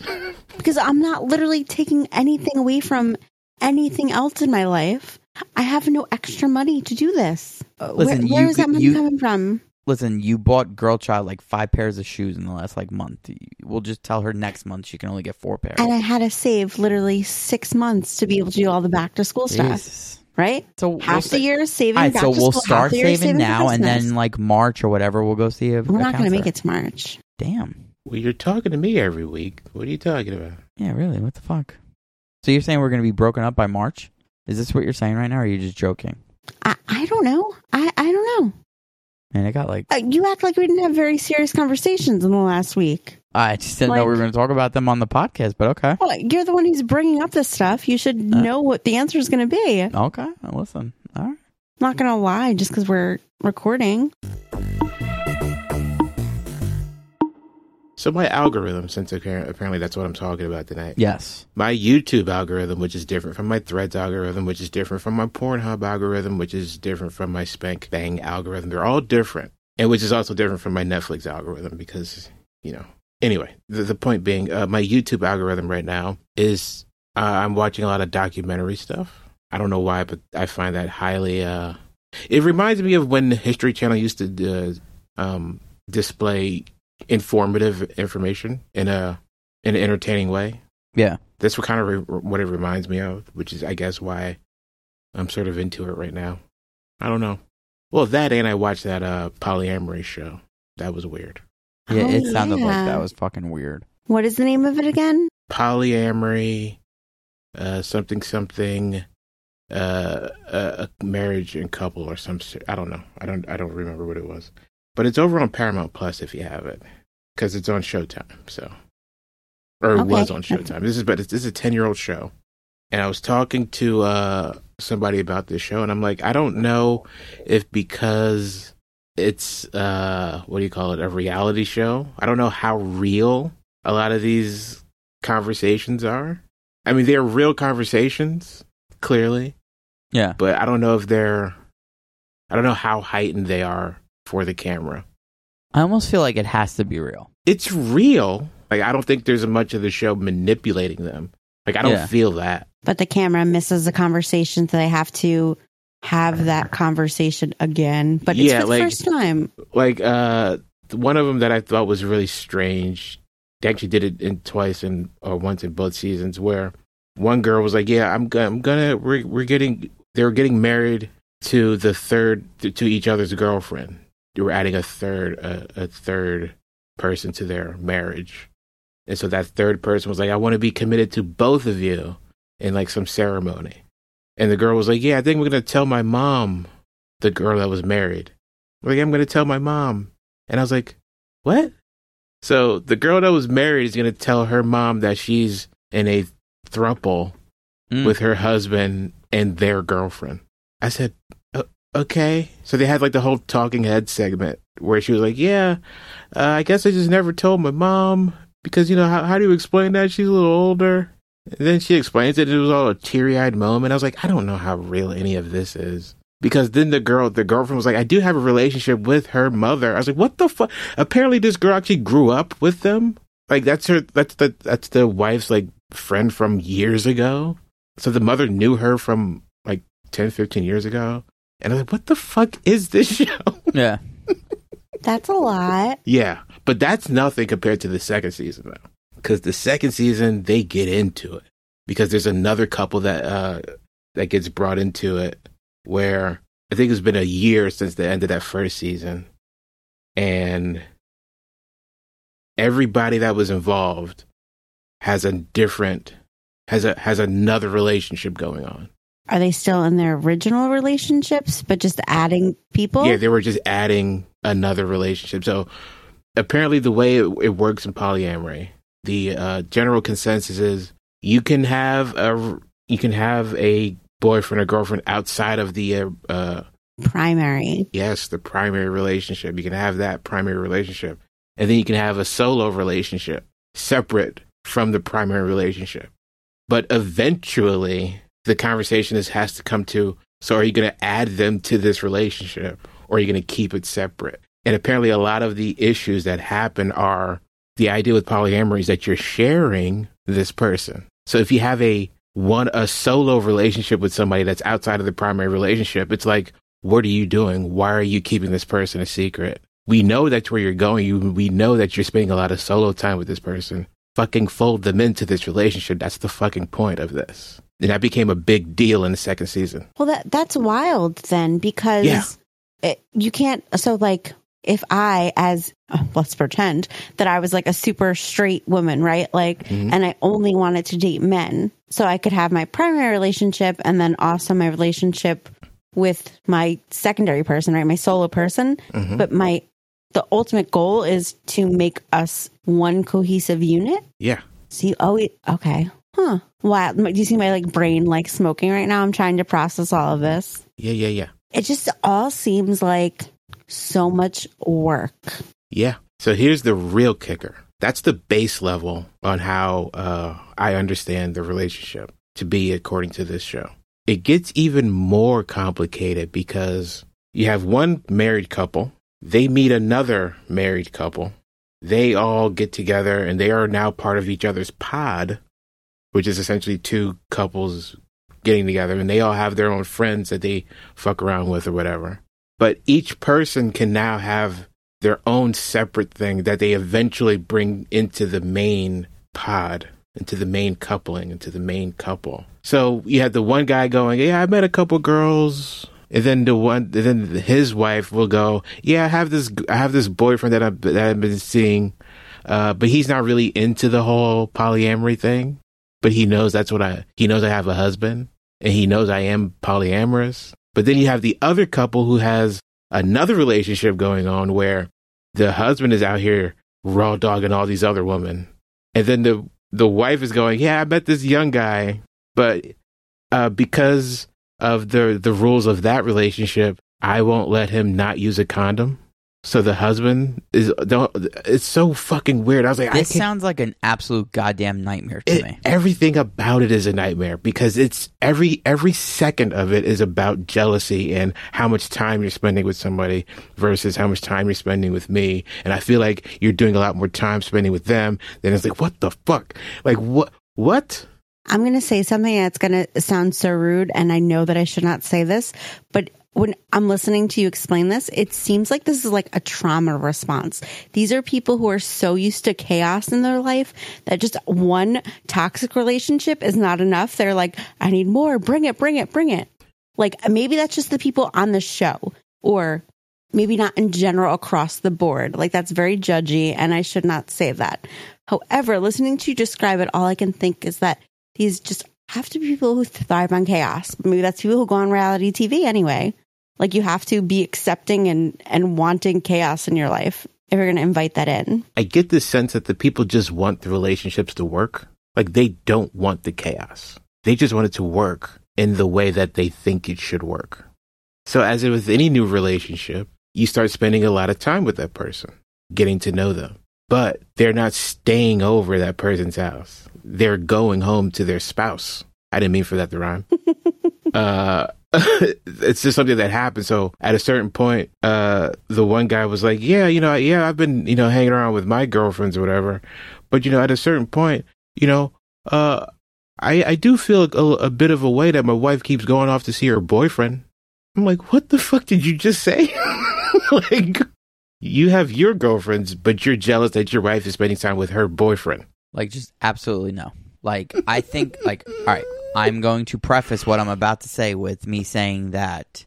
Because I'm not literally taking anything away from anything else in my life. I have no extra money to do this. Uh, Listen, where, where you is that money you- coming from? Listen, you bought girl child like five pairs of shoes in the last like month. We'll just tell her next month she can only get four pairs. And I had to save literally six months to be able to do all the back to school stuff, Jesus. right? So we'll Half sa- the year is saving. All right, back so to we'll school, start the year is saving now, and then like March or whatever, we'll go see if we're not going to make it. it to March. Damn. Well, you're talking to me every week. What are you talking about? Yeah, really. What the fuck? So you're saying we're going to be broken up by March? Is this what you're saying right now, or are you just joking? I, I don't know. I, I don't know. Man, I got like Uh, you act like we didn't have very serious conversations in the last week. I just didn't know we were going to talk about them on the podcast, but okay. Well, you're the one who's bringing up this stuff. You should Uh. know what the answer is going to be. Okay, listen. All right. not going to lie just because we're recording. So my algorithm, since apparently, that's what I'm talking about tonight. Yes. My YouTube algorithm, which is different from my Threads algorithm, which is different from my Pornhub algorithm, which is different from my Spank Bang algorithm. They're all different, and which is also different from my Netflix algorithm because you know. Anyway, the, the point being, uh, my YouTube algorithm right now is uh, I'm watching a lot of documentary stuff. I don't know why, but I find that highly. Uh, it reminds me of when the History Channel used to uh, um, display informative information in a in an entertaining way. Yeah. That's what kind of re- what it reminds me of, which is I guess why I'm sort of into it right now. I don't know. Well, that and I watched that uh polyamory show. That was weird. Yeah, Oh, it sounded like that was fucking weird. What is the name of it again? Polyamory, uh, something something, uh, a, a marriage and couple or some. I don't know. I don't. I don't remember what it was. But it's over on Paramount Plus if you have it, because it's on Showtime. So, or it Okay. was on Showtime. This is but it's, this is a ten year old show, and I was talking to uh somebody about this show, and I'm like, I don't know if because it's uh what do you call it a reality show. I don't know how real a lot of these conversations are. I mean, they're real conversations, clearly, Yeah. but I don't know if they're. I don't know how heightened they are for the camera. I almost feel like it has to be real. It's real. Like I don't think there's much of the show manipulating them. Like I don't Yeah. feel that. But the camera misses the conversation, so they have to have that conversation again. But it's Yeah, for the like- first time. Like uh one of them that I thought was really strange. They actually did it in twice and or once in both seasons where one girl was like, "Yeah, I'm gonna, I'm gonna we're, we're getting they were getting married to the third to, to each other's girlfriend. They were adding a third a, a third person to their marriage." And so that third person was like, I want to be committed to both of you in like some ceremony. And the girl was like, Yeah, I think we're going to tell my mom, the girl that was married. Like, I'm going to tell my mom. And I was like, What? So the girl that was married is going to tell her mom that she's in a thruple Mm. with her husband and their girlfriend. I said, "O- okay. So they had like the whole talking head segment where she was like, yeah, uh, I guess I just never told my mom because, you know, how, how do you explain that? She's a little older. And then she explains it. It was all a teary eyed moment. I was like, I don't know how real any of this is. Because then the girl, the girlfriend was like, I do have a relationship with her mother. I was like, what the fuck? Apparently this girl actually grew up with them. Like that's her, that's the, that's the wife's like friend from years ago. So the mother knew her from like 10, 15 years ago. And I was like, what the fuck is this show? Yeah. That's a lot. yeah. But that's nothing compared to the second season, though. Because the second season, they get into it. Because there's another couple that, uh, that gets brought into it where I think it's been a year since the end of that first season. And everybody that was involved has a different, has a, has another relationship going on. Are they still in their original relationships, but just adding people? Yeah, they were just adding another relationship. So apparently, the way it, it works in polyamory, the uh, general consensus is you can have a you can have a boyfriend or girlfriend outside of the uh, uh, Primary. yes the primary relationship. You can have that primary relationship, and then you can have a solo relationship separate from the primary relationship. But eventually, the conversation has to come to so are you going to add them to this relationship or are you going to keep it separate? And apparently, a lot of the issues that happen are the idea with polyamory is that you're sharing this person. So if you have a one a solo relationship with somebody that's outside of the primary relationship, it's like, what are you doing? Why are you keeping this person a secret? we know that's where you're going. You, we know that you're spending a lot of solo time with this person. Fucking fold them into this relationship. That's the fucking point of this. And that became a big deal in the second season. Well, that that's wild then because Yeah. it, you can't. So, like, if I, as let's pretend that I was like a super straight woman, right? Like, Mhm. and I only wanted to date men, so I could have my primary relationship and then also my relationship with my secondary person, right? My solo person. Mhm. But my the ultimate goal is to make us one cohesive unit. Yeah. So you always okay. Huh. Wow. Do you see my like brain like smoking right now? I'm trying to process all of this. Yeah, yeah, yeah. It just all seems like so much work. Yeah. So here's the real kicker. That's the base level on how uh, I understand the relationship to be according to this show. It gets even more complicated because you have one married couple, they meet another married couple, they all get together and they are now part of each other's pod, which is essentially two couples getting together and they all have their own friends that they fuck around with or whatever. But each person can now have their own separate thing that they eventually bring into the main pod, into the main coupling, into the main couple. So you had the one guy going, "Yeah, I met a couple girls," and then the one, then his wife will go, "Yeah, I have this, I have this boyfriend that I that I've been seeing, uh, but he's not really into the whole polyamory thing, but he knows that's what I, he knows I have a husband, and he knows I am polyamorous." But then you have the other couple who has another relationship going on where the husband is out here raw dogging all these other women. And then the the wife is going, Yeah, I met this young guy, but uh, because of the the rules of that relationship, I won't let him not use a condom. So the husband is don't it's so fucking weird. I was like, This I can't, sounds like an absolute goddamn nightmare to it- me. everything about it is a nightmare because it's every every second of it is about jealousy and how much time you're spending with somebody versus how much time you're spending with me and i feel like you're doing a lot more time spending with them then it's like what the fuck like what what I'm going to say something that's going to sound so rude, and I know that I should not say this, but when I'm listening to you explain this, it seems like this is like a trauma response. These are people who are so used to chaos in their life that just one toxic relationship is not enough. They're like, I need more. Bring it, bring it, bring it. Like maybe that's just the people on the show, or maybe not in general across the board. Like that's very judgy, and I should not say that. However, listening to you describe it, all I can think is that these just have to be people who thrive on chaos. Maybe that's people who go on reality TV anyway. Like you have to be accepting and, and wanting chaos in your life if you're going to invite that in. i get the sense that the people just want the relationships to work like they don't want the chaos they just want it to work in the way that they think it should work so as with any new relationship you start spending a lot of time with that person getting to know them but they're not staying over that person's house they're going home to their spouse. I didn't mean for that to rhyme. Uh it's just something that happened. So at a certain point uh the one guy was like yeah you know yeah i've been you know hanging around with my girlfriends or whatever. But you know at a certain point you know uh i i do feel a, a bit of a way that my wife keeps going off to see her boyfriend. I'm like what the fuck did you just say? Like you have your girlfriends but you're jealous that your wife is spending time with her boyfriend Like, just absolutely no. Like, I think, like, all right, I'm going to preface what I'm about to say with me saying that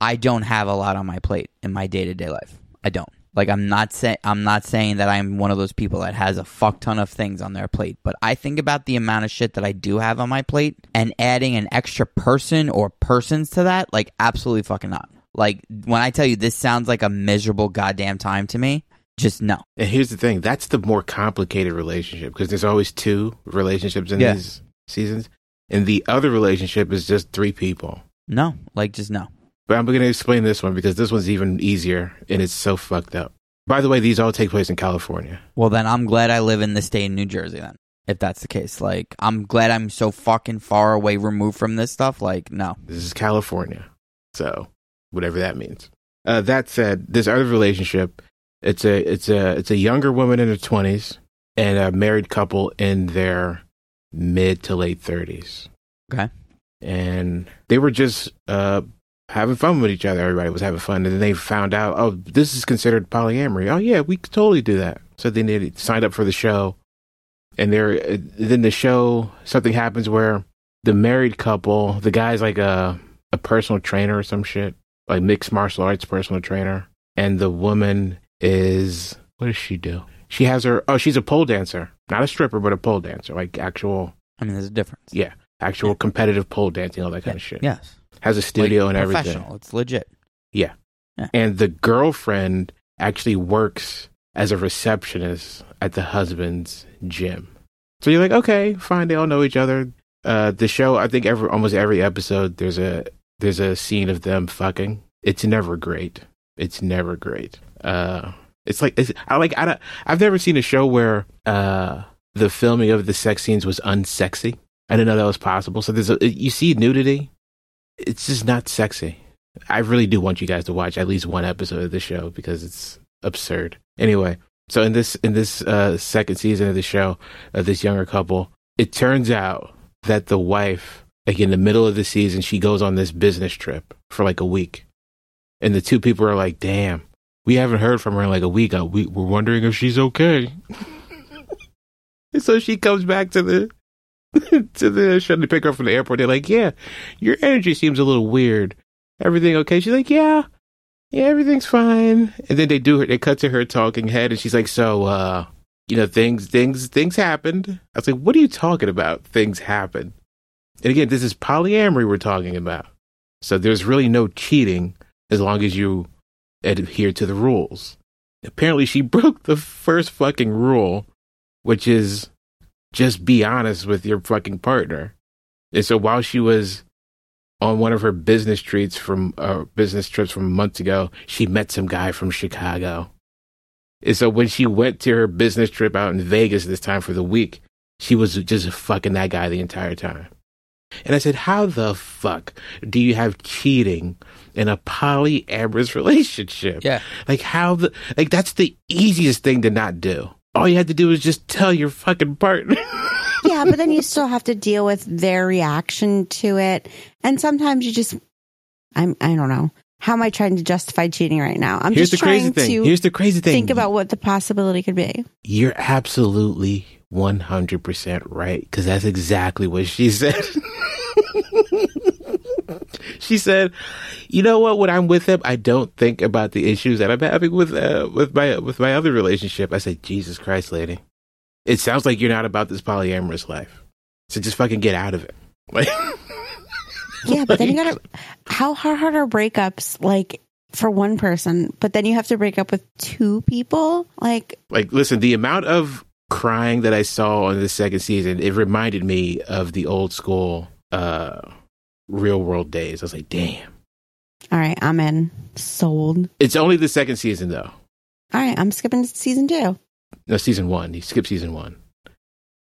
I don't have a lot on my plate in my day to day life. I don't. Like, I'm not saying I'm not saying that I'm one of those people that has a fuck ton of things on their plate, but I think about the amount of shit that I do have on my plate and adding an extra person or persons to that, like, absolutely fucking not. Like, when I tell you this sounds like a miserable goddamn time to me, just no. And here's the thing that's the more complicated relationship because there's always two relationships in Yeah. these seasons. And the other relationship is just three people. No. Like, just no. But I'm going to explain this one because this one's even easier and it's so fucked up. By the way, these all take place in California. Well, then I'm glad I live in the state of New Jersey. Then, if that's the case, like I'm glad I'm so fucking far away removed from this stuff. Like, no, This is California. So, whatever that means. Uh, that said, this other relationship, it's a it's a it's a younger woman in her 20s and a married couple in their mid to late 30s. Okay. And they were just uh having fun with each other. Everybody was having fun, and then they found out, oh, this is considered polyamory. Oh yeah, we could totally do that. So then they signed up for the show, and they're then the show something happens where the married couple, the guy's like a a personal trainer or some shit, like mixed martial arts personal trainer, and the woman is what does she do? She has her oh, she's a pole dancer, not a stripper, but a pole dancer, like actual I mean, there's a difference. yeah, actual competitive pole dancing, all that kind of shit. Yes. Has a studio Like, and everything. Professional. It's legit. Yeah. And the girlfriend actually works as a receptionist at the husband's gym. So you're like, okay, fine, they all know each other. Uh, the show, I think every almost every episode, there's a there's a scene of them fucking. It's never great. It's never great. Uh, it's like it's, I like I don't, I've never seen a show where uh the filming of the sex scenes was unsexy. I didn't know that was possible. So there's a you see nudity. It's just not sexy. I really do want you guys to watch at least one episode of the show because it's absurd. Anyway, so in this in this uh, second season of the show of this younger couple, it turns out that the wife, like in the middle of the season, she goes on this business trip for like a week, and the two people are like, "Damn, we haven't heard from her in like a week. Uh, we, we're wondering if she's okay." so she comes back to the to the show to pick her up from the airport. They're like, "Yeah, your energy seems a little weird." everything okay? She's like, yeah, yeah, everything's fine. And then they do her, they cut to her talking head, and she's like, so, uh, you know, things, things, things happened. I was like, what are you talking about? Things happened. And again, this is polyamory we're talking about. So there's really no cheating as long as you adhere to the rules. Apparently, she broke the first fucking rule, which is just be honest with your fucking partner. And so while she was on one of her business treats from uh, business trips from months ago, she met some guy from Chicago. And so when she went to her business trip out in Vegas this time for the week, she was just fucking that guy the entire time. And I said, How the fuck do you have cheating in a polyamorous relationship? Yeah. Like how the like that's the easiest thing to not do. All you had to do is just tell your fucking partner. yeah, but then you still have to deal with their reaction to it. And sometimes you just, I'm, I don't know. How am I trying to justify cheating right now? I'm Here's just the crazy trying thing. to Here's the crazy thing. think about what the possibility could be. You're absolutely 100% right because that's exactly what she said. she said, "You know what? When I'm with him, I don't think about the issues that I'm having with uh, with my with my other relationship." I said, "Jesus Christ, lady, it sounds like you're not about this polyamorous life. So just fucking get out of it." Like, Yeah, but then you gotta, how hard are breakups like for one person, but then you have to break up with two people? Like, like listen, the amount of crying that I saw on the second season, it reminded me of the old school uh real world days. I was like, "Damn." all right, I'm in. Sold. It's only the second season though. All right, I'm skipping to season two. No, season one. You skip season one,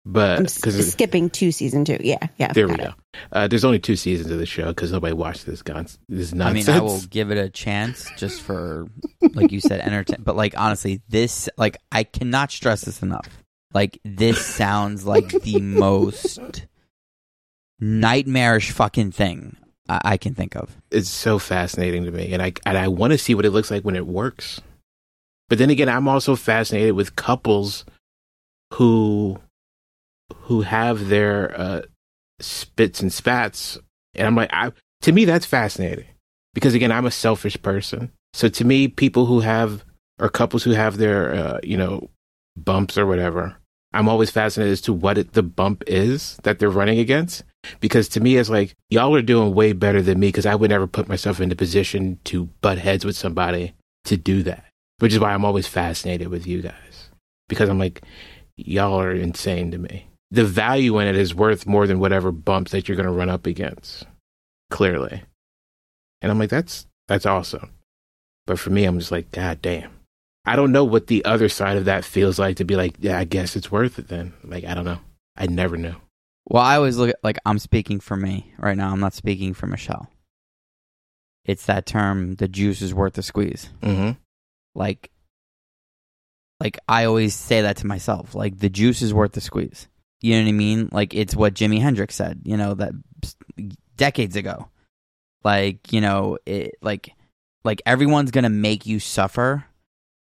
but I'm s- because skipping to season two. Yeah, yeah. there we got go. Uh, there's only two seasons of the show because nobody watched this. Gon- this nonsense. I mean, I will give it a chance just for, like you said, entertain. But like honestly, this like I cannot stress this enough. Like this sounds like the most nightmarish fucking thing I, I can think of. It's so fascinating to me, and I and I want to see what it looks like when it works. But then again, I'm also fascinated with couples who who have their uh, spits and spats, and I'm like, I, to me, that's fascinating because again, I'm a selfish person. So to me, people who have or couples who have their uh, you know bumps or whatever, I'm always fascinated as to what it, the bump is that they're running against. Because to me, it's like y'all are doing way better than me because I would never put myself in a position to butt heads with somebody to do that. Which is why I'm always fascinated with you guys because I'm like, y'all are insane to me. The value in it is worth more than whatever bumps that you're going to run up against. Clearly, and I'm like, that's that's awesome. But for me, I'm just like, God damn. I don't know what the other side of that feels like to be like, yeah, I guess it's worth it then. Like, I don't know. I never knew. Well, I always look at like I'm speaking for me right now. I'm not speaking for Michelle. It's that term, the juice is worth the squeeze. Mm-hmm. Like, like I always say that to myself. Like the juice is worth the squeeze. You know what I mean? Like it's what Jimi Hendrix said. You know that decades ago. Like you know, it, like like everyone's gonna make you suffer.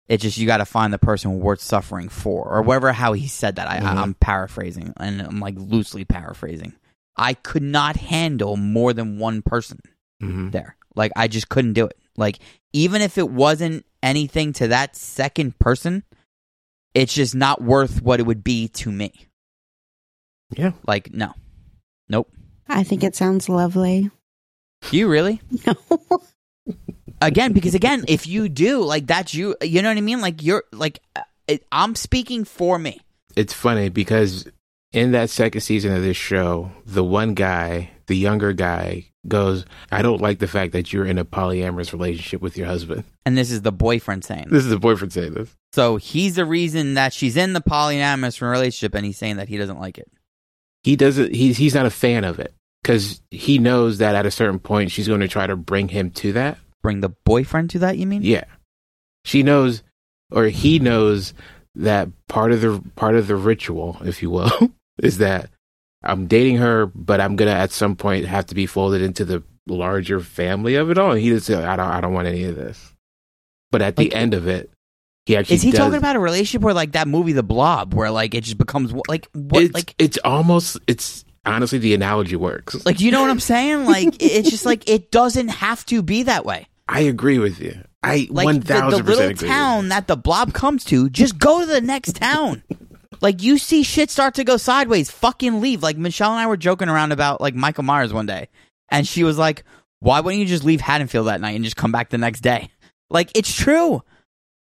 It's just you got to find the person worth suffering for, or whatever. How he said that, I, Mhm. I'm paraphrasing, and I'm like loosely paraphrasing. I could not handle more than one person hmm there. Like I just couldn't do it. Like even if it wasn't anything to that second person, it's just not worth what it would be to me. Yeah. Like no, nope. I think it sounds lovely. You really? No. Again because again if you do like that's you you know what i mean like you're like uh, it, i'm speaking for me It's funny because in that second season of this show, the one guy, the younger guy, goes, I don't like the fact that you're in a polyamorous relationship with your husband. and this is the boyfriend saying This is the boyfriend saying this. so he's the reason that she's in the polyamorous relationship and he's saying that he doesn't like it He doesn't, he's, he's not a fan of it because he knows that at a certain point she's going to try to bring him to that. Bring the boyfriend to that you mean Yeah. She knows, or he knows that part of the, part of the ritual, if you will, is that I'm dating her, but I'm going to at some point have to be folded into the larger family of it all. And he just said, I don't, I don't want any of this. But at the end of it, he actually is he does, talking about a relationship where like that movie the blob where like it just becomes like what it's, like it's almost, it's honestly, the analogy works. like you know what i'm saying like it's just like it doesn't have to be that way I agree with you. I like one the, the little agree. town that the blob comes to just go to the next town. Like you see shit start to go sideways fucking leave. Like michelle and i were joking around about like michael myers one day and she was like why wouldn't you just leave haddonfield that night and just come back the next day? Like it's true.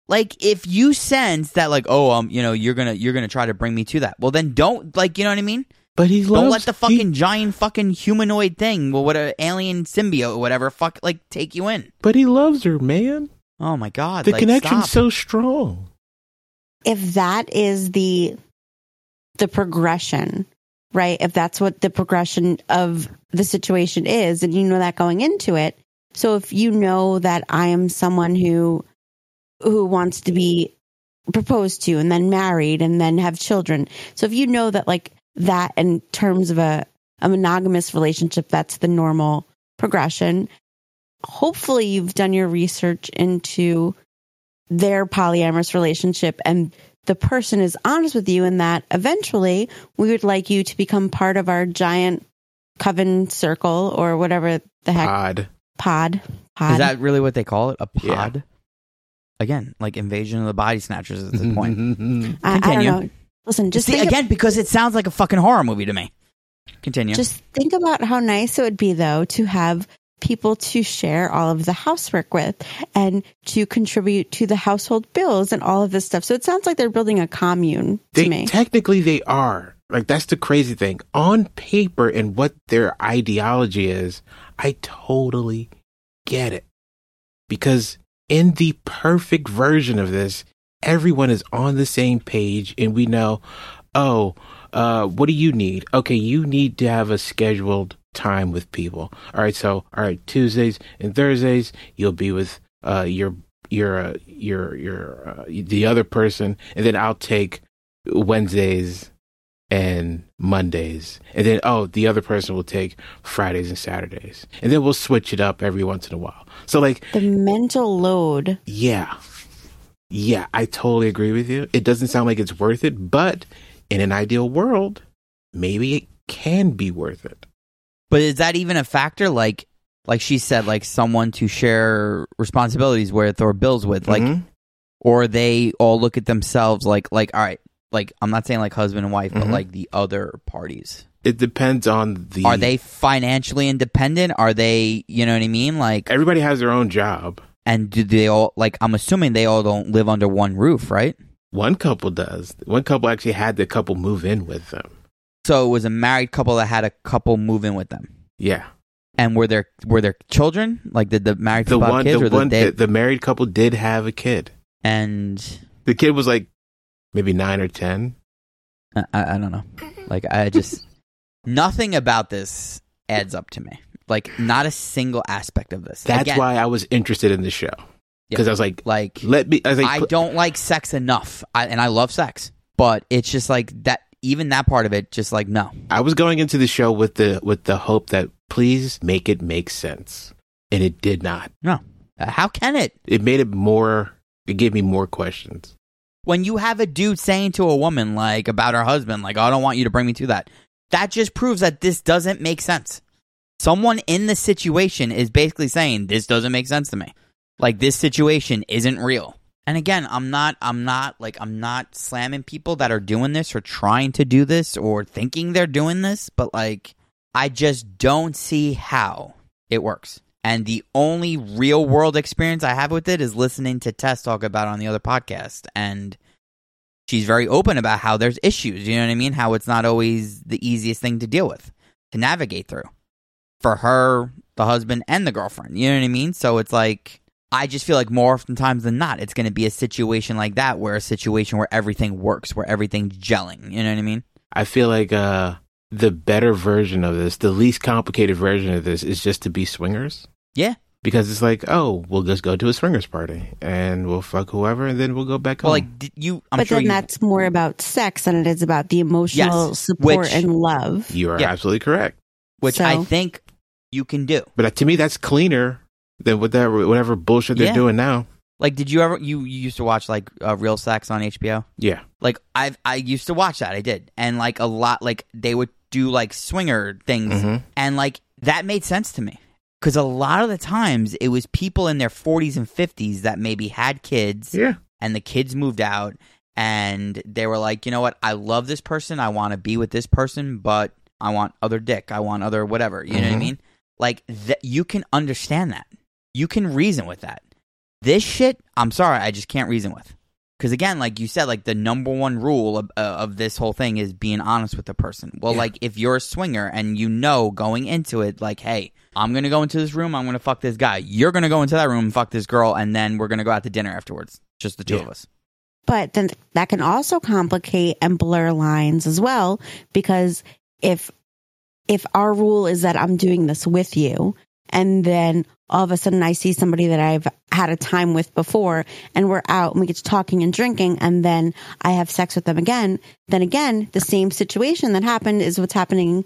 Like if you sense that like oh um you know you're gonna you're gonna try to bring me to that well then don't like you know what i mean But he loves don't let the he- fucking giant fucking humanoid thing well what a alien symbiote or whatever fuck like take you in but he loves her, man. oh my god The like, connection's stop. so strong. if that is the the progression right if that's what the progression of the situation is and you know that going into it so if you know that i am someone who who wants to be proposed to and then married and then have children so if you know that like that in terms of a a monogamous relationship that's the normal progression hopefully you've done your research into their polyamorous relationship and the person is honest with you in that eventually we would like you to become part of our giant coven circle or whatever the heck Odd. pod pod Is that really what they call it? A Yeah. pod? Again, like invasion of the body snatchers at the point. I, I don't Continue. know listen just See, think again, because it sounds like a fucking horror movie to me. Continue. just think about how nice it would be though to have people to share all of the housework with and to contribute to the household bills and all of this stuff so it sounds like they're building a commune to They me technically they are. Like that's the crazy thing. On paper and what their ideology is, I totally get it. Because in the perfect version of this, everyone is on the same page and we know, oh, uh, what do you need? Okay, you need to have a scheduled time with people. All right, so all right, Tuesdays and Thursdays you'll be with uh your your uh, your your uh, the other person, and then I'll take Wednesdays and Mondays, and then oh, the other person will take Fridays and Saturdays, and then we'll switch it up every once in a while. So like, the mental load yeah, yeah, I totally agree with you. It doesn't sound like it's worth it, but in an ideal world, maybe it can be worth it. but is that even a factor? Like, like she said, like someone to share responsibilities with or bills with, like, Mhm. or they all look at themselves like, like, all right, like I'm not saying like husband and wife, but Mhm. like the other parties. it depends on the. Are they financially independent? Are they, you know what I mean? Like, Everybody has their own job. And do they all like? I'm assuming they all don't live under one roof, right? One couple does. One couple actually had the couple move in with them. So it was a married couple that had a couple move in with them. Yeah. And were there were there children? Like did the married The couple have one, kids the or one, the, the married couple did have a kid. and The kid was like maybe nine or ten. I, I don't know. Like I just nothing about this adds up to me. Like not a single aspect of this. That's Again, why I was interested in the show because I was like, like let me. I was like, I don't like sex enough, I, and I love sex, but it's just like that. Even that part of it, just like no. I was going into the show with the with the hope that please make it make sense. And it did not. No. Uh, How can it? It made it more, it gave me more questions. When you have a dude saying to a woman, like, about her husband, like, "Oh, I don't want you to bring me to that, that just proves that this doesn't make sense. Someone in the situation is basically saying, this doesn't make sense to me. Like, this situation isn't real. And again, I'm not, I'm not, like, I'm not slamming people that are doing this or trying to do this or thinking they're doing this, but, like, I just don't see how it works. And the only real world experience I have with it is listening to Tess talk about on the other podcast. And she's very open about how there's issues. You know what I mean? How it's not always the easiest thing to deal with, to navigate through for her, the husband, and the girlfriend. You know what I mean? So it's like, I just feel like more oftentimes than not, it's going to be a situation like that where a situation where everything works, where everything's gelling. You know what I mean? I feel like uh, the better version of this, the least complicated version of this, is just to be swingers. Yeah. Because it's like, oh, we'll just go to a swingers party and we'll fuck whoever, and then we'll go back home. Well, like, did you, I'm but sure then you, that's more about sex than it is about the emotional Yes, support which- and love. you are yeah. absolutely correct. which I think you can do. But uh, to me, that's cleaner than whatever whatever bullshit they're Yeah. doing now. Like, did you ever, you, you used to watch like uh, Real Sex on HBO? Yeah, like I've I used to watch that. I did, and like a lot, like they would do like swinger things, Mhm. and like that made sense to me because a lot of the times it was people in their forties and fifties that maybe had kids, yeah. and the kids moved out, and they were like, you know what, I love this person, I want to be with this person, but I want other dick, I want other whatever. You know what I Mhm. mean? Like that, you can understand that, you can reason with that. This shit, I'm sorry, I just can't reason with. Because again, like you said, like the number one rule of, uh, of this whole thing is being honest with the person. Well, Yeah. like if you're a swinger and you know going into it, like, hey, I'm gonna go into this room, I'm gonna fuck this guy. You're gonna go into that room and fuck this girl, and then we're gonna go out to dinner afterwards, just the two Yeah. of us. But then that can also complicate and blur lines as well because if if our rule is that I'm doing this with you and then all of a sudden I see somebody that I've had a time with before and we're out and we get to talking and drinking and then I have sex with them again, then again, the same situation that happened is what's happening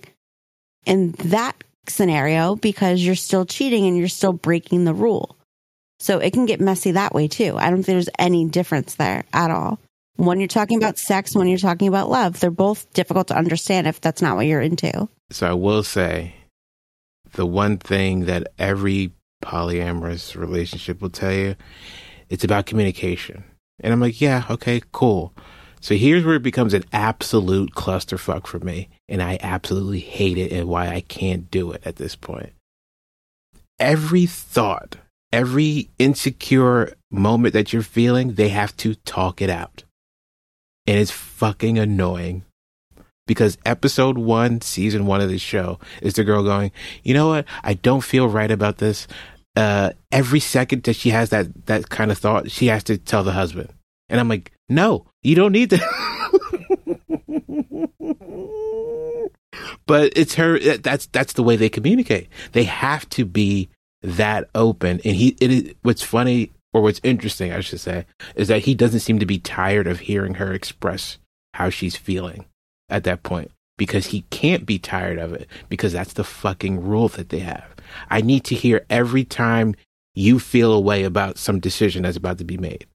in that scenario because you're still cheating and you're still breaking the rule. So it can get messy that way too. I don't think there's any difference there at all. When you're talking about sex, when you're talking about love, they're both difficult to understand if that's not what you're into. So I will say, the one thing that every polyamorous relationship will tell you, it's about communication. And I'm like, yeah, okay, cool. So here's where it becomes an absolute clusterfuck for me, and I absolutely hate it and why I can't do it at this point. Every thought, every insecure moment that you're feeling, they have to talk it out. And it's fucking annoying because episode one, season one of the show is the girl going, you know what? I don't feel right about this. Uh, every second that she has that, that kind of thought, she has to tell the husband. And I'm like, no, you don't need to. but it's her. That's, that's the way they communicate. They have to be that open. And he, it is, what's funny or what's interesting, I should say, is that he doesn't seem to be tired of hearing her express how she's feeling at that point because he can't be tired of it because that's the fucking rule that they have. I need to hear every time you feel a way about some decision that's about to be made.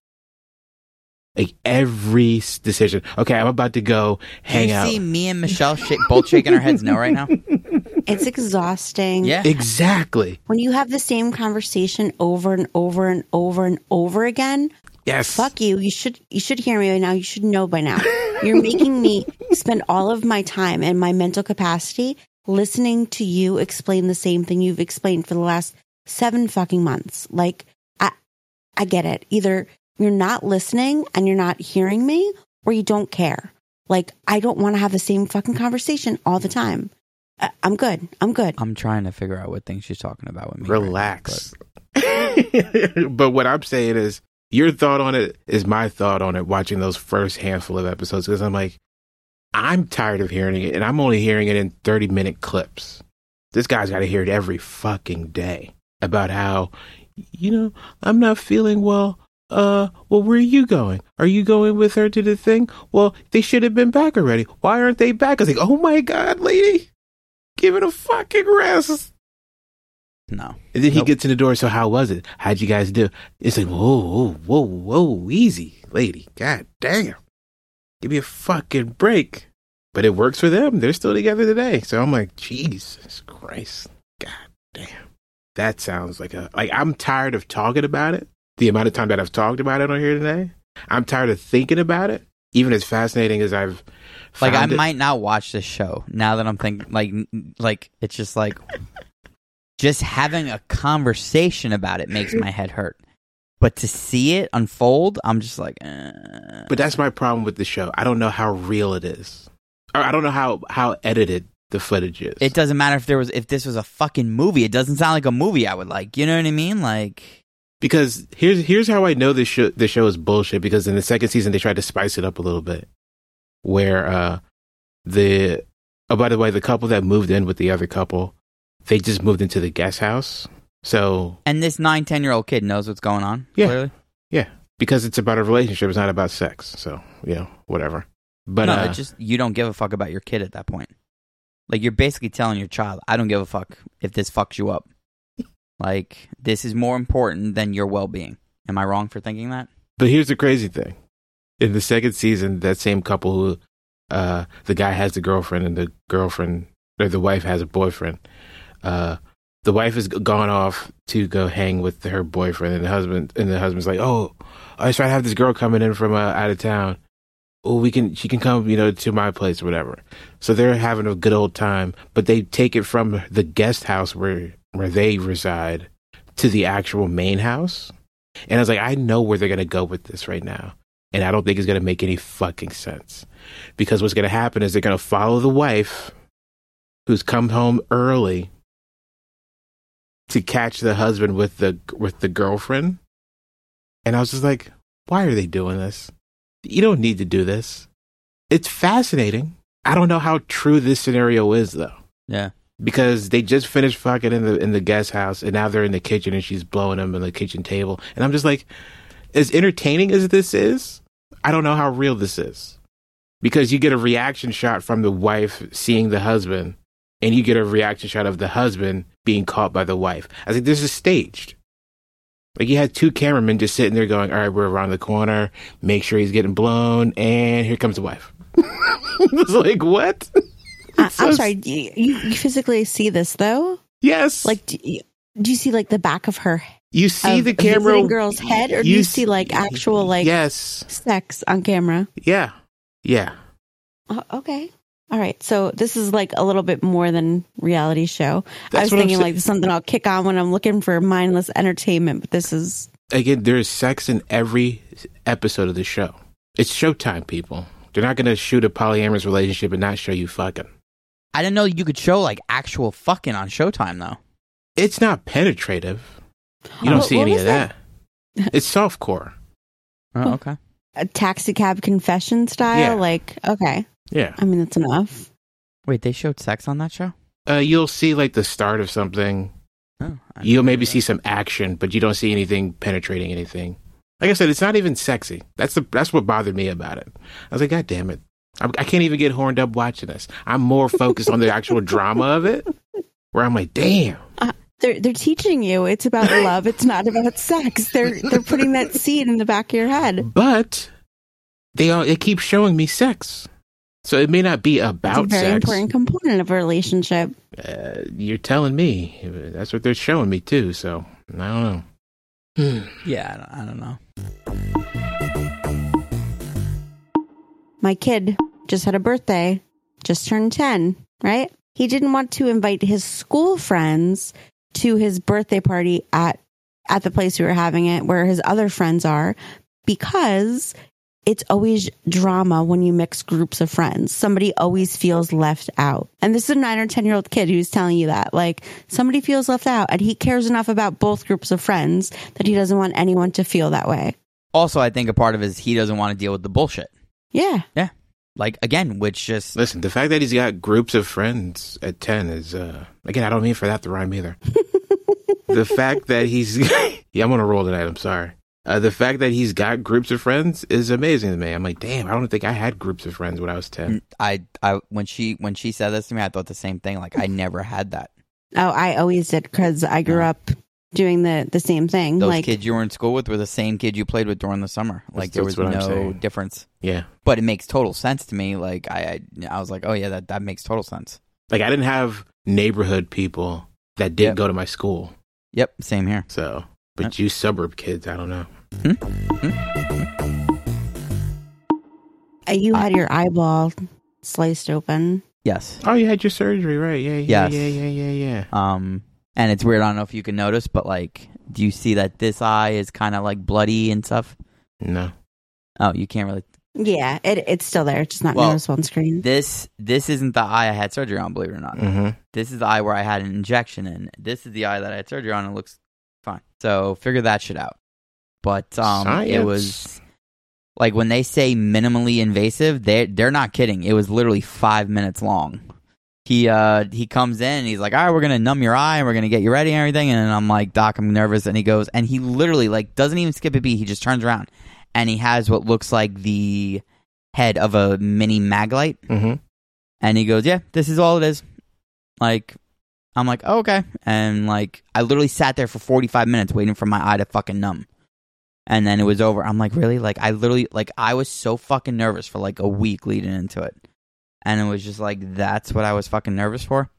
Like every decision. Okay, I'm about to go hang out. you out. see me and Michelle sh- both shaking our heads no right now? It's exhausting. Yeah. Exactly. When you have the same conversation over and over and over and over again, Yes. fuck you. You should you should hear me by now. You should know by now. You're making me spend all of my time and my mental capacity listening to you explain the same thing you've explained for the last seven fucking months. Like I I get it. Either you're not listening and you're not hearing me or you don't care. Like I don't want to have the same fucking conversation all the time. I, I'm good. I'm good. I'm trying to figure out what thing she's talking about with me. right now, Relax. but what I'm saying is, your thought on it is my thought on it watching those first handful of episodes because I'm like, I'm tired of hearing it and I'm only hearing it in 30 minute clips. This guy's got to hear it every fucking day about how, you know, I'm not feeling well. Uh, well, where are you going? Are you going with her to the thing? Well, they should have been back already. Why aren't they back? I was like, oh my God, lady, give it a fucking rest. No. And then he gets in the door. So how was it? How'd you guys do? It's like whoa, whoa, whoa, whoa, easy, lady. God damn, give me a fucking break. But it works for them. They're still together today. So I'm like, Jesus Christ, God damn. That sounds like a like I'm tired of talking about it. The amount of time that I've talked about it on here today, I'm tired of thinking about it. Even as fascinating as I've Like I it. might not watch this show now that I'm thinking. Like, like it's just like just having a conversation about it makes my head hurt. But to see it unfold, I'm just like, eh. But that's my problem with the show. I don't know how real it is. Or I don't know how how edited the footage is. it doesn't matter if there was if this was a fucking movie. It doesn't sound like a movie I would like. You know what I mean? Like, because here's here's how I know this show this show is bullshit. Because in the second season they tried to spice it up a little bit, where uh the oh by the way the couple that moved in with the other couple they just moved into the guest house. So and this nine ten year old kid knows what's going on. Yeah. Clearly. yeah, because it's about a relationship, it's not about sex. So you know whatever. But no, uh, it's just you don't give a fuck about your kid at that point. Like you're basically telling your child, I don't give a fuck if this fucks you up. like this is more important than your well being. Am I wrong for thinking that? But here's the crazy thing. In the second season, that same couple who uh the guy has the girlfriend and the girlfriend or the wife has a boyfriend. Uh the wife has gone off to go hang with her boyfriend and the husband and the husband's like, "Oh, I was trying to have this girl coming in from uh, out of town. Oh, we can she can come, you know, to my place or whatever." So they're having a good old time, but they take it from the guest house where where they reside to the actual main house. And I was like, I know where they're to go with this right now. And I don't think it's going to make any fucking sense. Because what's going to happen is they're going to follow the wife who's come home early to catch the husband with the with the girlfriend. And I was just like, why are they doing this? You don't need to do this. It's fascinating. I don't know how true this scenario is though Yeah. because they just finished fucking in the in the guest house and now they're in the kitchen and she's blowing him on the kitchen table and I'm just like as entertaining as this is I don't know how real this is. Because you get a reaction shot from the wife seeing the husband and you get a reaction shot of the husband being caught by the wife. I think this is staged. Like you had two cameramen just sitting there going all right we're around the corner. Make sure he's getting blown and here comes the wife. It's like what? I, I'm s- sorry. Do you you physically see this though? yes. Like, do you, do you see like the back of her You see of the a camera visiting girl's head, or do you see, like, actual, like- yes sex on camera? yeah yeah Oh, okay. All right. So this is like a little bit more than reality show. I That's was I'm thinking like something I'll kick on when I'm looking for mindless entertainment, but this is again there's sex in every episode of the show it's showtime people they're not going to shoot a polyamorous relationship and not show you fucking I didn't know you could show like actual fucking on Showtime though. it's not penetrative you don't What- see what any of that, it's softcore. Oh, okay. a taxi cab confession style. Yeah. Like, okay. yeah. I mean, that's enough. Wait, they showed sex on that show? uh, you'll see like the start of something. Oh, you'll maybe see some action but you don't see anything penetrating anything. Like i said it's not even sexy. That's the that's what bothered me about it. I was like god damn it. I, I can't even get horned up watching this. I'm more focused on the actual drama of it where i'm like damn They're they're teaching you it's about love. It's not about sex. They're they're putting that seed in the back of your head. but they all they keep showing me sex so it may not be about It's a about very sex important component of a relationship. uh, you're telling me that's what they're showing me too so i don't know Hmm. Yeah, I don't, I don't know. My kid just had a birthday, just turned 10, right? He didn't want to invite his school friends to his birthday party at at the place we were having it where his other friends are because it's always drama when you mix groups of friends. Somebody always feels left out. And this is a 9 or 10 year old kid who's telling you that. Like somebody feels left out and he cares enough about both groups of friends that he doesn't want anyone to feel that way. Also, I think a part of it is he doesn't want to deal with the bullshit. Yeah. Yeah. Like again, which just Listen, the fact that he's got groups of friends at 10 is, uh, again, I don't mean for that to rhyme either. the fact that he's, yeah, I'm on a roll tonight. I'm sorry. Uh, the fact that he's got groups of friends is amazing to me. I'm like, damn, I don't think I had groups of friends when I was 10. I I when she when she said this to me, I thought the same thing. Like I never had that. Oh, I always did because I grew Yeah. up doing the the same thing. Those like kids you were in school with were the same kid you played with during the summer. Like there was that's what I'm no saying. difference. Yeah. But it makes total sense to me. Like I, I, I was like, oh yeah, that that makes total sense. Like I didn't have neighborhood people that did Yep. go to my school. Yep, same here. So, but Yep. you suburb kids, I don't know. uh, you had your eyeball sliced open. Yes. Oh, you had your surgery, right? Yeah, yeah, Yes. yeah, yeah, yeah, yeah. Um, and it's weird. I don't know if you can notice, but like, do you see that this eye is kind of like bloody and stuff? No. Oh, you can't really. Yeah, it it's still there. It's just not Well, noticeable on screen. This this isn't the eye I had surgery on. Believe it or not, Mm-hmm. this is the eye where I had an injection in. This is the eye that I had surgery on. and It looks fine. So figure that shit out. But um, it was like when they say minimally invasive, they they're not kidding. It was literally five minutes long. He uh he comes in and he's like, all right, we're gonna numb your eye and we're gonna get you ready and everything. And I'm like, Doc, I'm nervous. And he goes and he literally like doesn't even skip a beat. He just turns around and he has what looks like the head of a mini maglite. Mm-hmm. And he goes, yeah, this is all it is. Like, I'm like, oh, okay. And like, I literally sat there for 45 minutes waiting for my eye to fucking numb. And then it was over. I'm like, really? Like, I literally, like, I was so fucking nervous for like a week leading into it. And it was just like, that's what I was fucking nervous for.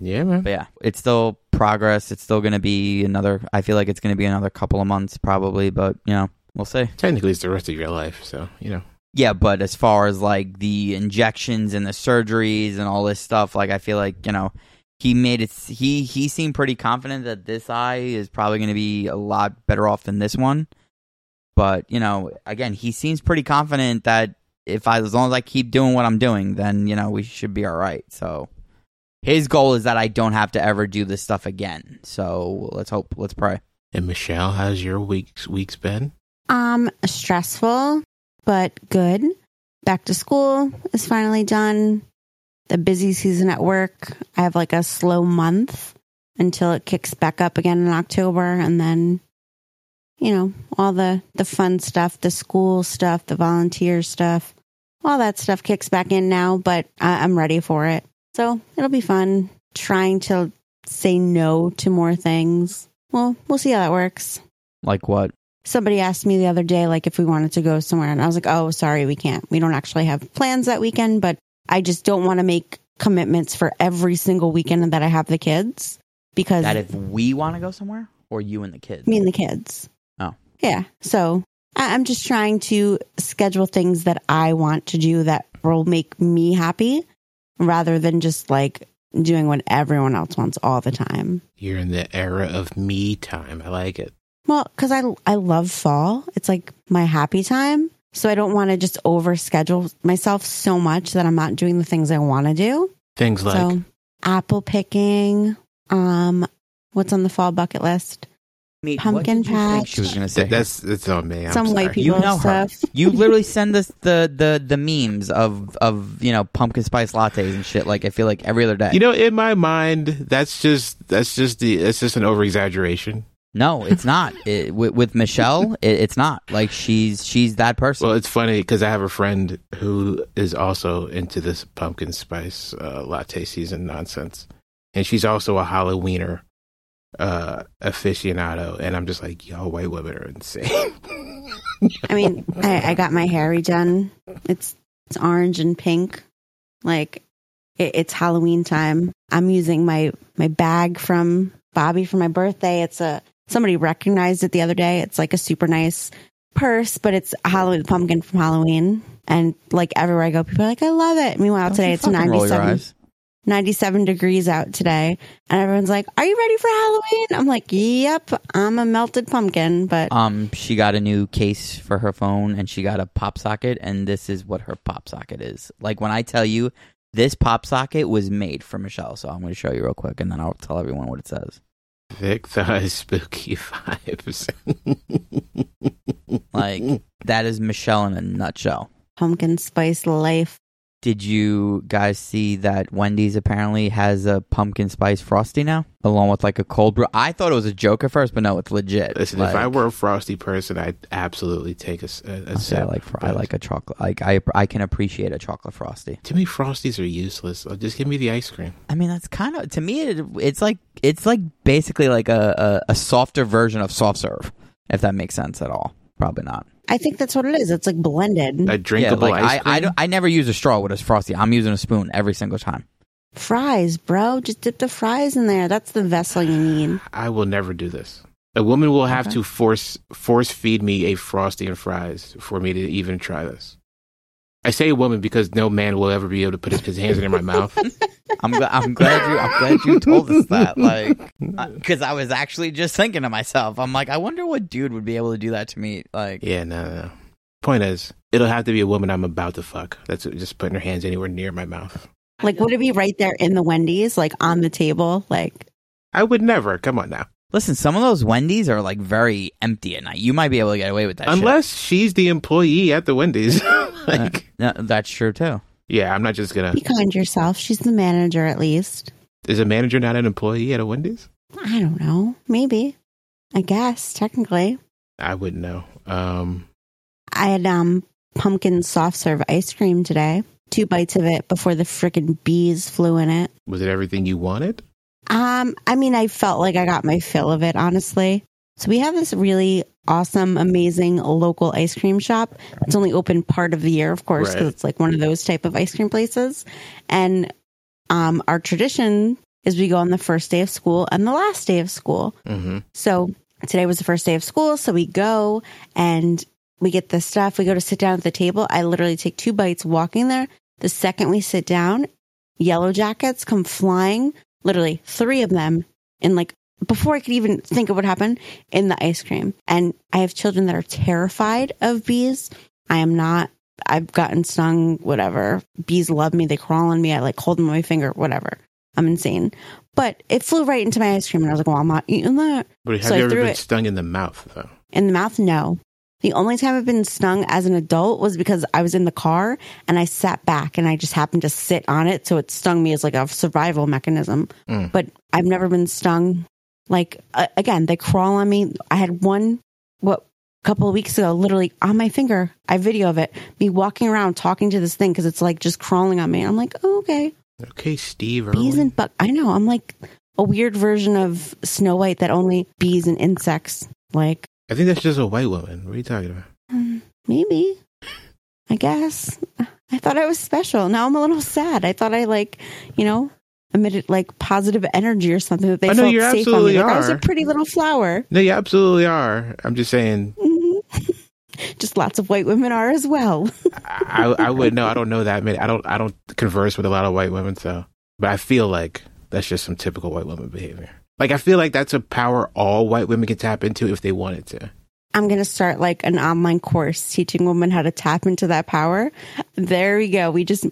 Yeah, man. But yeah, it's still progress. It's still going to be another, I feel like it's going to be another couple of months probably, but you know, we'll see. Technically, it's the rest of your life, so you know. Yeah, but as far as like the injections and the surgeries and all this stuff, like I feel like you know he made it. He he seemed pretty confident that this eye is probably going to be a lot better off than this one. But you know, again, he seems pretty confident that if I as long as I keep doing what I'm doing, then you know we should be all right. So his goal is that I don't have to ever do this stuff again. So let's hope. Let's pray. And Michelle, how's your weeks weeks been? Um, stressful, but good. Back to school is finally done. The busy season at work. I have like a slow month until it kicks back up again in October, and then, you know, all the the fun stuff, the school stuff, the volunteer stuff, all that stuff kicks back in now. But I, I'm ready for it, so it'll be fun. Trying to say no to more things. Well, we'll see how that works Like what? somebody asked me the other day like if we wanted to go somewhere and i was like oh sorry we can't we don't actually have plans that weekend but i just don't want to make commitments for every single weekend that i have the kids because That if we want to go somewhere, or you and the kids. me and the kids Oh. yeah so i'm just trying to schedule things that i want to do that will make me happy rather than just like doing what everyone else wants all the time You're in the era of me time. I like it. Well, because I I love fall. It's like my happy time. So I don't want to just overschedule myself so much that I'm not doing the things I want to do. Things like so apple picking. Um, what's on the fall bucket list? Meet- Pumpkin what did you think patch. She was gonna say that's that's on me. I'm Some sorry. white people You know her. stuff. You literally send us the, the the memes of of you know pumpkin spice lattes and shit. Like I feel like every other day. You know, in my mind, that's just that's just the it's just an over exaggeration. no, it's not. It, with, with Michelle, it, it's not. Like she's she's that person. Well, it's funny because I have a friend who is also into this pumpkin spice uh, latte season nonsense, and she's also a Halloweener uh, aficionado. And I'm just like, y'all white women are insane. I mean, I, I got my hair redone. It's it's orange and pink. Like it, it's Halloween time. I'm using my my bag from Bobby for my birthday. It's a somebody recognized it the other day. It's like a super nice purse, but it's a Halloween pumpkin from Halloween. And like everywhere I go, people are like, I love it. Meanwhile, Don't today it's fucking roll your 97, eyes. 97 degrees out today. And everyone's like, Are you ready for Halloween? I'm like, Yep, I'm a melted pumpkin. But Um, she got a new case for her phone and she got a pop socket, and this is what her pop socket is. Like when I tell you this pop socket was made for Michelle, so I'm going to show you real quick, and then I'll tell everyone what it says. Thick thighs, spooky vibes. Like that is Michelle in a nutshell. pumpkin spice life. Did you guys see that Wendy's apparently has a pumpkin spice frosty now, along with like a cold brew? I thought it was a joke at first, but no, it's legit. Listen, like, if I were a frosty person, I'd absolutely take a okay, I like fr- I like a chocolate. Like I I can appreciate a chocolate frosty. To me, frosties are useless. Uh, Just give me the ice cream. I mean, that's kind of to me. It, it's like it's like basically like a, a a softer version of soft serve, if that makes sense at all. Probably not. I think that's what it is. It's like blended. A drinkable yeah, like ice I, I, cream. don't, I never use a straw with a frosty. I'm using a spoon every single time. fries, bro. Just dip the fries in there. That's the vessel you need. I will never do this. A woman will have Okay. to force force feed me a frosty and fries for me to even try this. I say a woman because no man will ever be able to put his, his hands in my mouth. I'm glad. I'm glad you. I'm glad you told us that. Like, uh, because I was actually just thinking to myself, I'm like, I wonder what dude would be able to do that to me. Like, Yeah, no, no, no. Point is, it'll have to be a woman I'm about to fuck. That's just putting her hands anywhere near my mouth. Like, would it be right there in the Wendy's, like on the table? Like, I would never. Come on now. Listen, some of those Wendy's are like very empty at night. You might be able to get away with that. shit. Unless she's the employee at the Wendy's. like, No, that's true too. yeah, I'm not just gonna. be kind yourself. She's the manager, at least. Is a manager not an employee at a Wendy's? I don't know. Maybe. I guess technically. I wouldn't know. Um, I had um pumpkin soft serve ice cream today. Two bites of it before the frickin' bees flew in it. was it everything you wanted? Um, I mean, I felt like I got my fill of it, honestly. So we have this really awesome, amazing local ice cream shop. It's only open part of the year, of course, because Right. it's like one of those type of ice cream places. And um, our tradition is we go on the first day of school and the last day of school. Mm-hmm. So today was the first day of school. So we go and we get the stuff. We go to sit down at the table. I literally take two bites walking there. The second we sit down, yellow jackets come flying, literally three of them in like before I could even think of what happened in the ice cream. And I have children that are terrified of bees. I am not. I've gotten stung, whatever. Bees love me. They crawl on me. I like hold them on my finger, whatever. I'm insane. But it flew right into my ice cream and I was like, well, I'm not eating that. But have So I you ever been it. stung in the mouth though? In the mouth, no. The only time I've been stung as an adult was because I was in the car and I sat back and I just happened to sit on it. So it stung me as like a survival mechanism. Mm. But I've never been stung. Like, uh, again, they crawl on me. I had one, what, a couple of weeks ago, literally on my finger. I have video of it, me walking around talking to this thing because it's like just crawling on me. I'm like, oh, okay. Okay, Steve. Bees and bug. I know. I'm like a weird version of Snow White that only bees and insects like. I think that's just a white woman. What are you talking about? Hmm, Maybe. I guess. I thought I was special. Now I'm a little sad. I thought I like, you know, emitted like positive energy or something that they felt you safe on me. absolutely Like I was a pretty little flower. No, you absolutely are. I'm just saying. Mhm. Just lots of white women are as well. I I would know. I don't know that many. I don't. I don't converse with a lot of white women. So, but I feel like that's just some typical white woman behavior. Like I feel like that's a power all white women can tap into if they wanted to. I'm going to start like an online course teaching women how to tap into that power. There we go. We just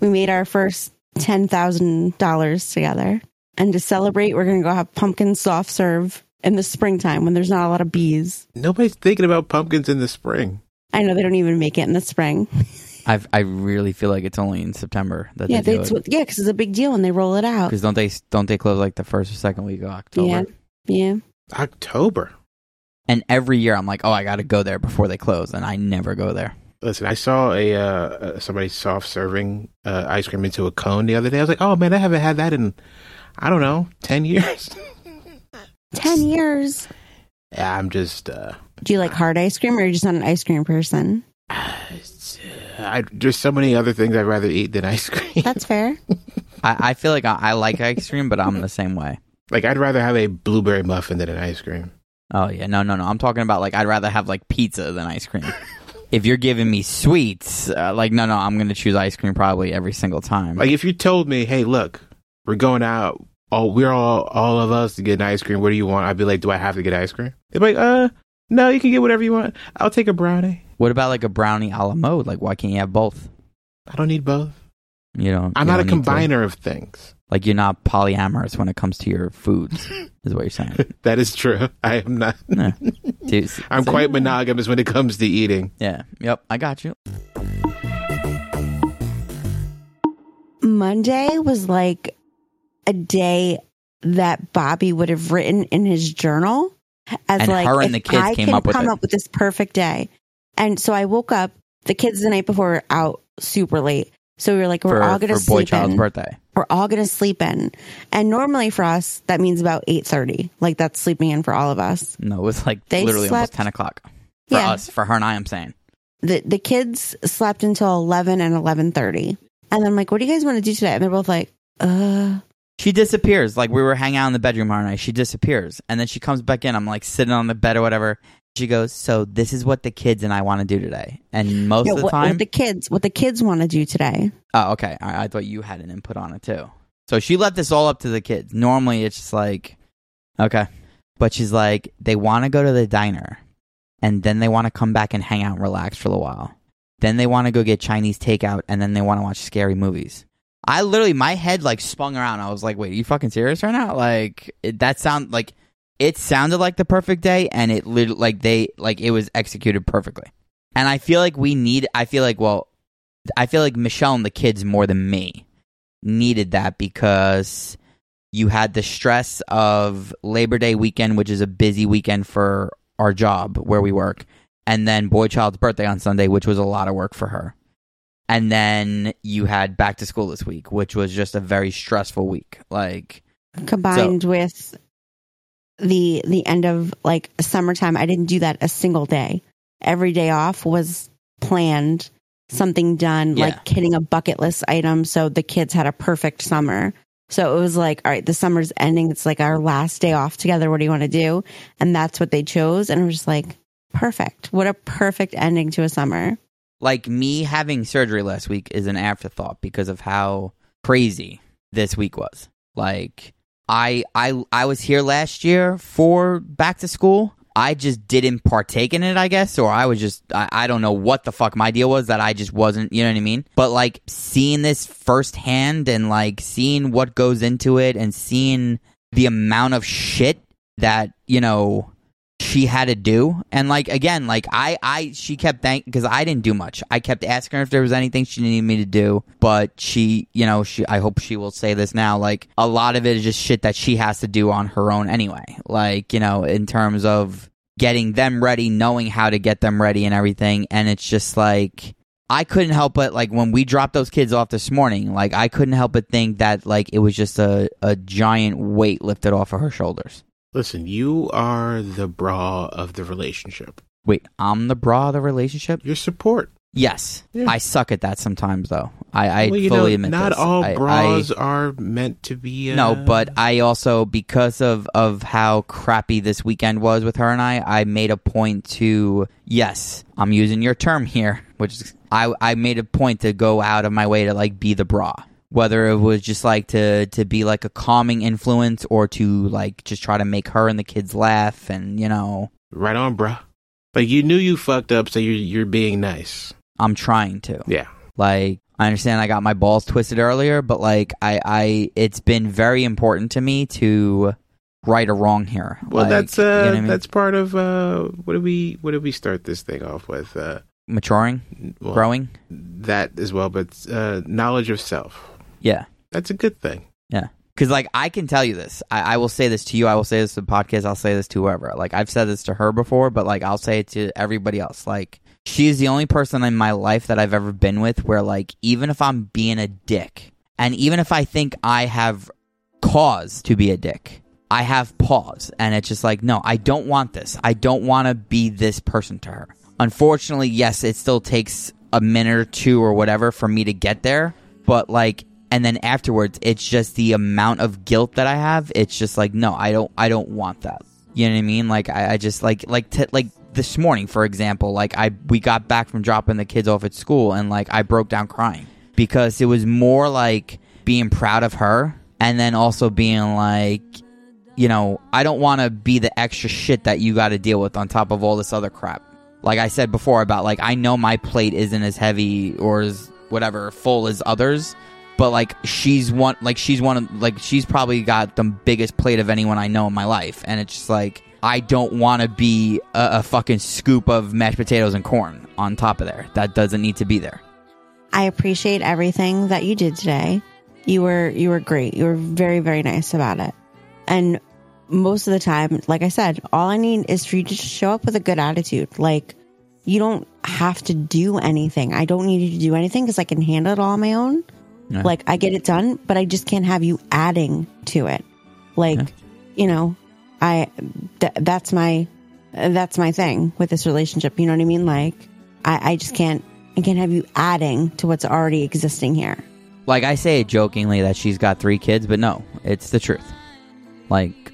we made our first $10,000 together. And to celebrate, we're going to go have pumpkin soft serve in the springtime when there's not a lot of bees. Nobody's thinking about pumpkins in the spring. I know they don't even make it in the spring. I've, I really feel like it's only in September that yeah, they they, do it. yeah, because it's a big deal when they roll it out. Because don't they don't they close like the first or second week of October? Yeah. Yeah. October. And every year I'm like, oh, I got to go there before they close, and I never go there. Listen, I saw a uh, uh, somebody soft serving uh, ice cream into a cone the other day. I was like, oh man, I haven't had that in I don't know ten years. 10 years. yeah, I'm just. uh Do you like hard ice cream or are you just not an ice cream person? I, there's so many other things I'd rather eat than ice cream. That's fair. I, I feel like I, I like ice cream, but I'm the same way. like I'd rather have a blueberry muffin than an ice cream. Oh yeah, no, no, no. I'm talking about like I'd rather have like pizza than ice cream. if you're giving me sweets, uh, like no, no, I'm gonna choose ice cream probably every single time. Like if you told me, hey, look, we're going out. All we're all all of us to get an ice cream. What do you want? I'd be like, do I have to get ice cream? They'd be like, uh, no, you can get whatever you want. I'll take a brownie. What about like a brownie a la mode? Like why can't you have both? I don't need both. You know, I'm you not a don't need to- combiner of things. Like you're not polyamorous when it comes to your foods, is what you're saying. That is true. I am not. Yeah. Dude, s- I'm so- quite monogamous when it comes to eating. Yeah. Yep. I got you. Monday was like a day that Bobby would have written in his journal as And like her and if the kids I came can up with come it. up with this perfect day. And so I woke up. The kids the night before were out super late, so we were like, we're for, all gonna for boy sleep child's in. birthday. We're all gonna sleep in. And normally for us, that means about eight thirty. Like that's sleeping in for all of us. No, it was like They literally almost ten o'clock for Yeah. us. For her and I, I'm saying. the the kids slept until eleven and eleven thirty. And I'm like, what do you guys want to do today? And they're both like, uh She disappears. Like we were hanging out in the bedroom our night. She disappears, and then she comes back in. I'm like sitting on the bed or whatever. She goes, "So this is what the kids and I want to do today." And most yeah, of the what, time, what the kids what the kids want to do today. oh, okay. I, I thought you had an input on it too. So she left this all up to the kids. Normally, it's just like, okay, but she's like, they want to go to the diner, and then they want to come back and hang out and relax for a little while. Then they want to go get Chinese takeout, and then they want to watch scary movies. I literally, my head like spun around. I was like, "Wait, are you fucking serious right now?" Like it, that sound like it sounded like the perfect day, and it lit- like they like it was executed perfectly. And I feel like we need. I feel like well, I feel like Michelle and the kids more than me needed that because you had the stress of Labor Day weekend, which is a busy weekend for our job where we work, and then Boy Child's birthday on Sunday, which was a lot of work for her. And then you had back to school this week, which was just a very stressful week. Like, Combined with the the end of like summertime. I didn't do that a single day. Every day off was planned, something done, Yeah. like hitting a bucket list item. So the kids had a perfect summer. So it was like, all right, the summer's ending. It's like our last day off together. What do you want to do? And that's what they chose. And was just like, perfect. What a perfect ending to a summer. like me having surgery last week is an afterthought because of how crazy this week was. Like I I I was here last year for back to school. I just didn't partake in it, I guess, or I was just I, I don't know what the fuck my deal was that I just wasn't, you know what I mean? But like seeing this firsthand and like seeing what goes into it and seeing the amount of shit that, you know, she had to do. And like again like i i she kept thank because i didn't do much. I kept asking her if there was anything she needed me to do but she you know she i hope she will say this now like a lot of it is just shit that she has to do on her own anyway. Like you know in terms of getting them ready knowing how to get them ready and everything. And it's just like I couldn't help but like when we dropped those kids off this morning, like I couldn't help but think that like it was just a, a giant weight lifted off of her shoulders. Listen, you are the bra of the relationship. Wait, I'm the bra of the relationship? Your support. Yes, Yeah. I suck at that sometimes, though. I, I well, fully know, admit not this. all I- bras I, are meant to be. Uh, no, but I also because of of how crappy this weekend was with her and I, I made a point to yes, I'm using your term here, which is I I made a point to go out of my way to like be the bra. Whether it was just like to to be like a calming influence or to like just try to make her and the kids laugh and you know right on, bruh. Like you knew you fucked up, so you're you're being nice. I'm trying to. Yeah. Like I understand I got my balls twisted earlier, but like I, I it's been very important to me to right a wrong here. Well, Like, that's you uh, know I mean? that's part of uh, what did we what did we start this thing off with? Uh, maturing, well, growing. that as well, but uh, knowledge of self. Yeah. That's a good thing. Yeah. Because like I can tell you this, I, I will say this to you. I will say this to the podcast. I'll say this to whoever. Like I've said this to her before, but like I'll say it to everybody else. Like she's the only person in my life that I've ever been with where like even if I'm being a dick, and even if I think I have cause to be a dick, I have pause, and it's just like no, I don't want this. I don't want to be this person to her. Unfortunately, yes, it still takes a minute or two or whatever for me to get there, but like and then afterwards it's just the amount of guilt that i have. It's just like no i don't i don't want that. You know what i mean? Like i, I just like like like this morning for example like i we got back from dropping the kids off at school and like i broke down crying because it was more like being proud of her and then also being like you know i don't want to be the extra shit that you got to deal with on top of all this other crap. Like i said before about like i know my plate isn't as heavy or as whatever full as others but like she's one like she's one of like she's probably got the biggest plate of anyone I know in my life and it's just like I don't want to be a, a fucking scoop of mashed potatoes and corn on top of there that doesn't need to be there I appreciate everything that you did today. You were you were great. You were very very nice about it. And most of the time, like I said, all I need is for you to show up with a good attitude. Like you don't have to do anything. I don't need you to do anything because I can handle it all on my own. Yeah. Like I get it done, but I just can't have you adding to it. Like, Yeah. you know, I th- that's my that's my thing with this relationship. You know what I mean? Like, I, I just can't I can't have you adding to what's already existing here. Like I say jokingly that she's got three kids, but no, it's the truth. Like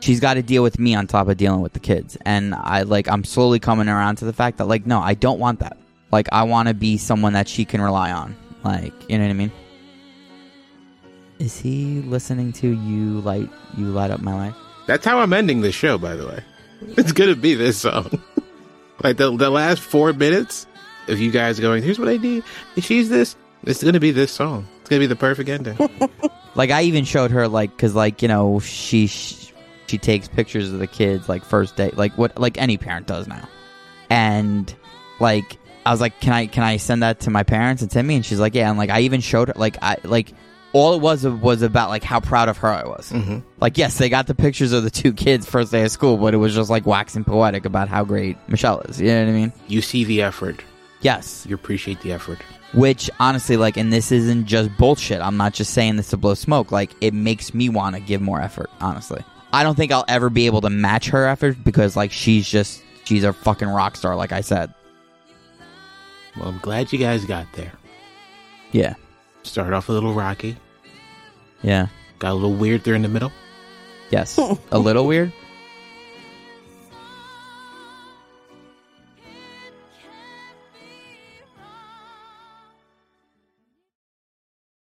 she's got to deal with me on top of dealing with the kids, and I like I'm slowly coming around to the fact that like no, I don't want that. Like I want to be someone that she can rely on. Like you know what I mean? Is he listening to you light you light up my life? That's how I'm ending the show, by the way. It's gonna be this song. like the the last four minutes of you guys going, here's what I need. And she's this. It's gonna be this song. It's gonna be the perfect ending. Like I even showed her like because like you know she she takes pictures of the kids like first day like what like any parent does now, and like I was like can I can I send that to my parents and Timmy and she's like yeah and like I even showed her like I like all it was was about like how proud of her I was. Mhm. Like yes they got the pictures of the two kids first day of school but it was just like waxing poetic about how great Michelle is. You know what I mean? you see the effort. Yes. You appreciate the effort. Which honestly, like, and this isn't just bullshit. I'm not just saying this to blow smoke. Like, it makes me want to give more effort. Honestly, I don't think I'll ever be able to match her effort because, like, she's just she's a fucking rock star. Like I said, Well, I'm glad you guys got there. yeah, Started off a little rocky. yeah, Got a little weird there in the middle. yes, a little weird.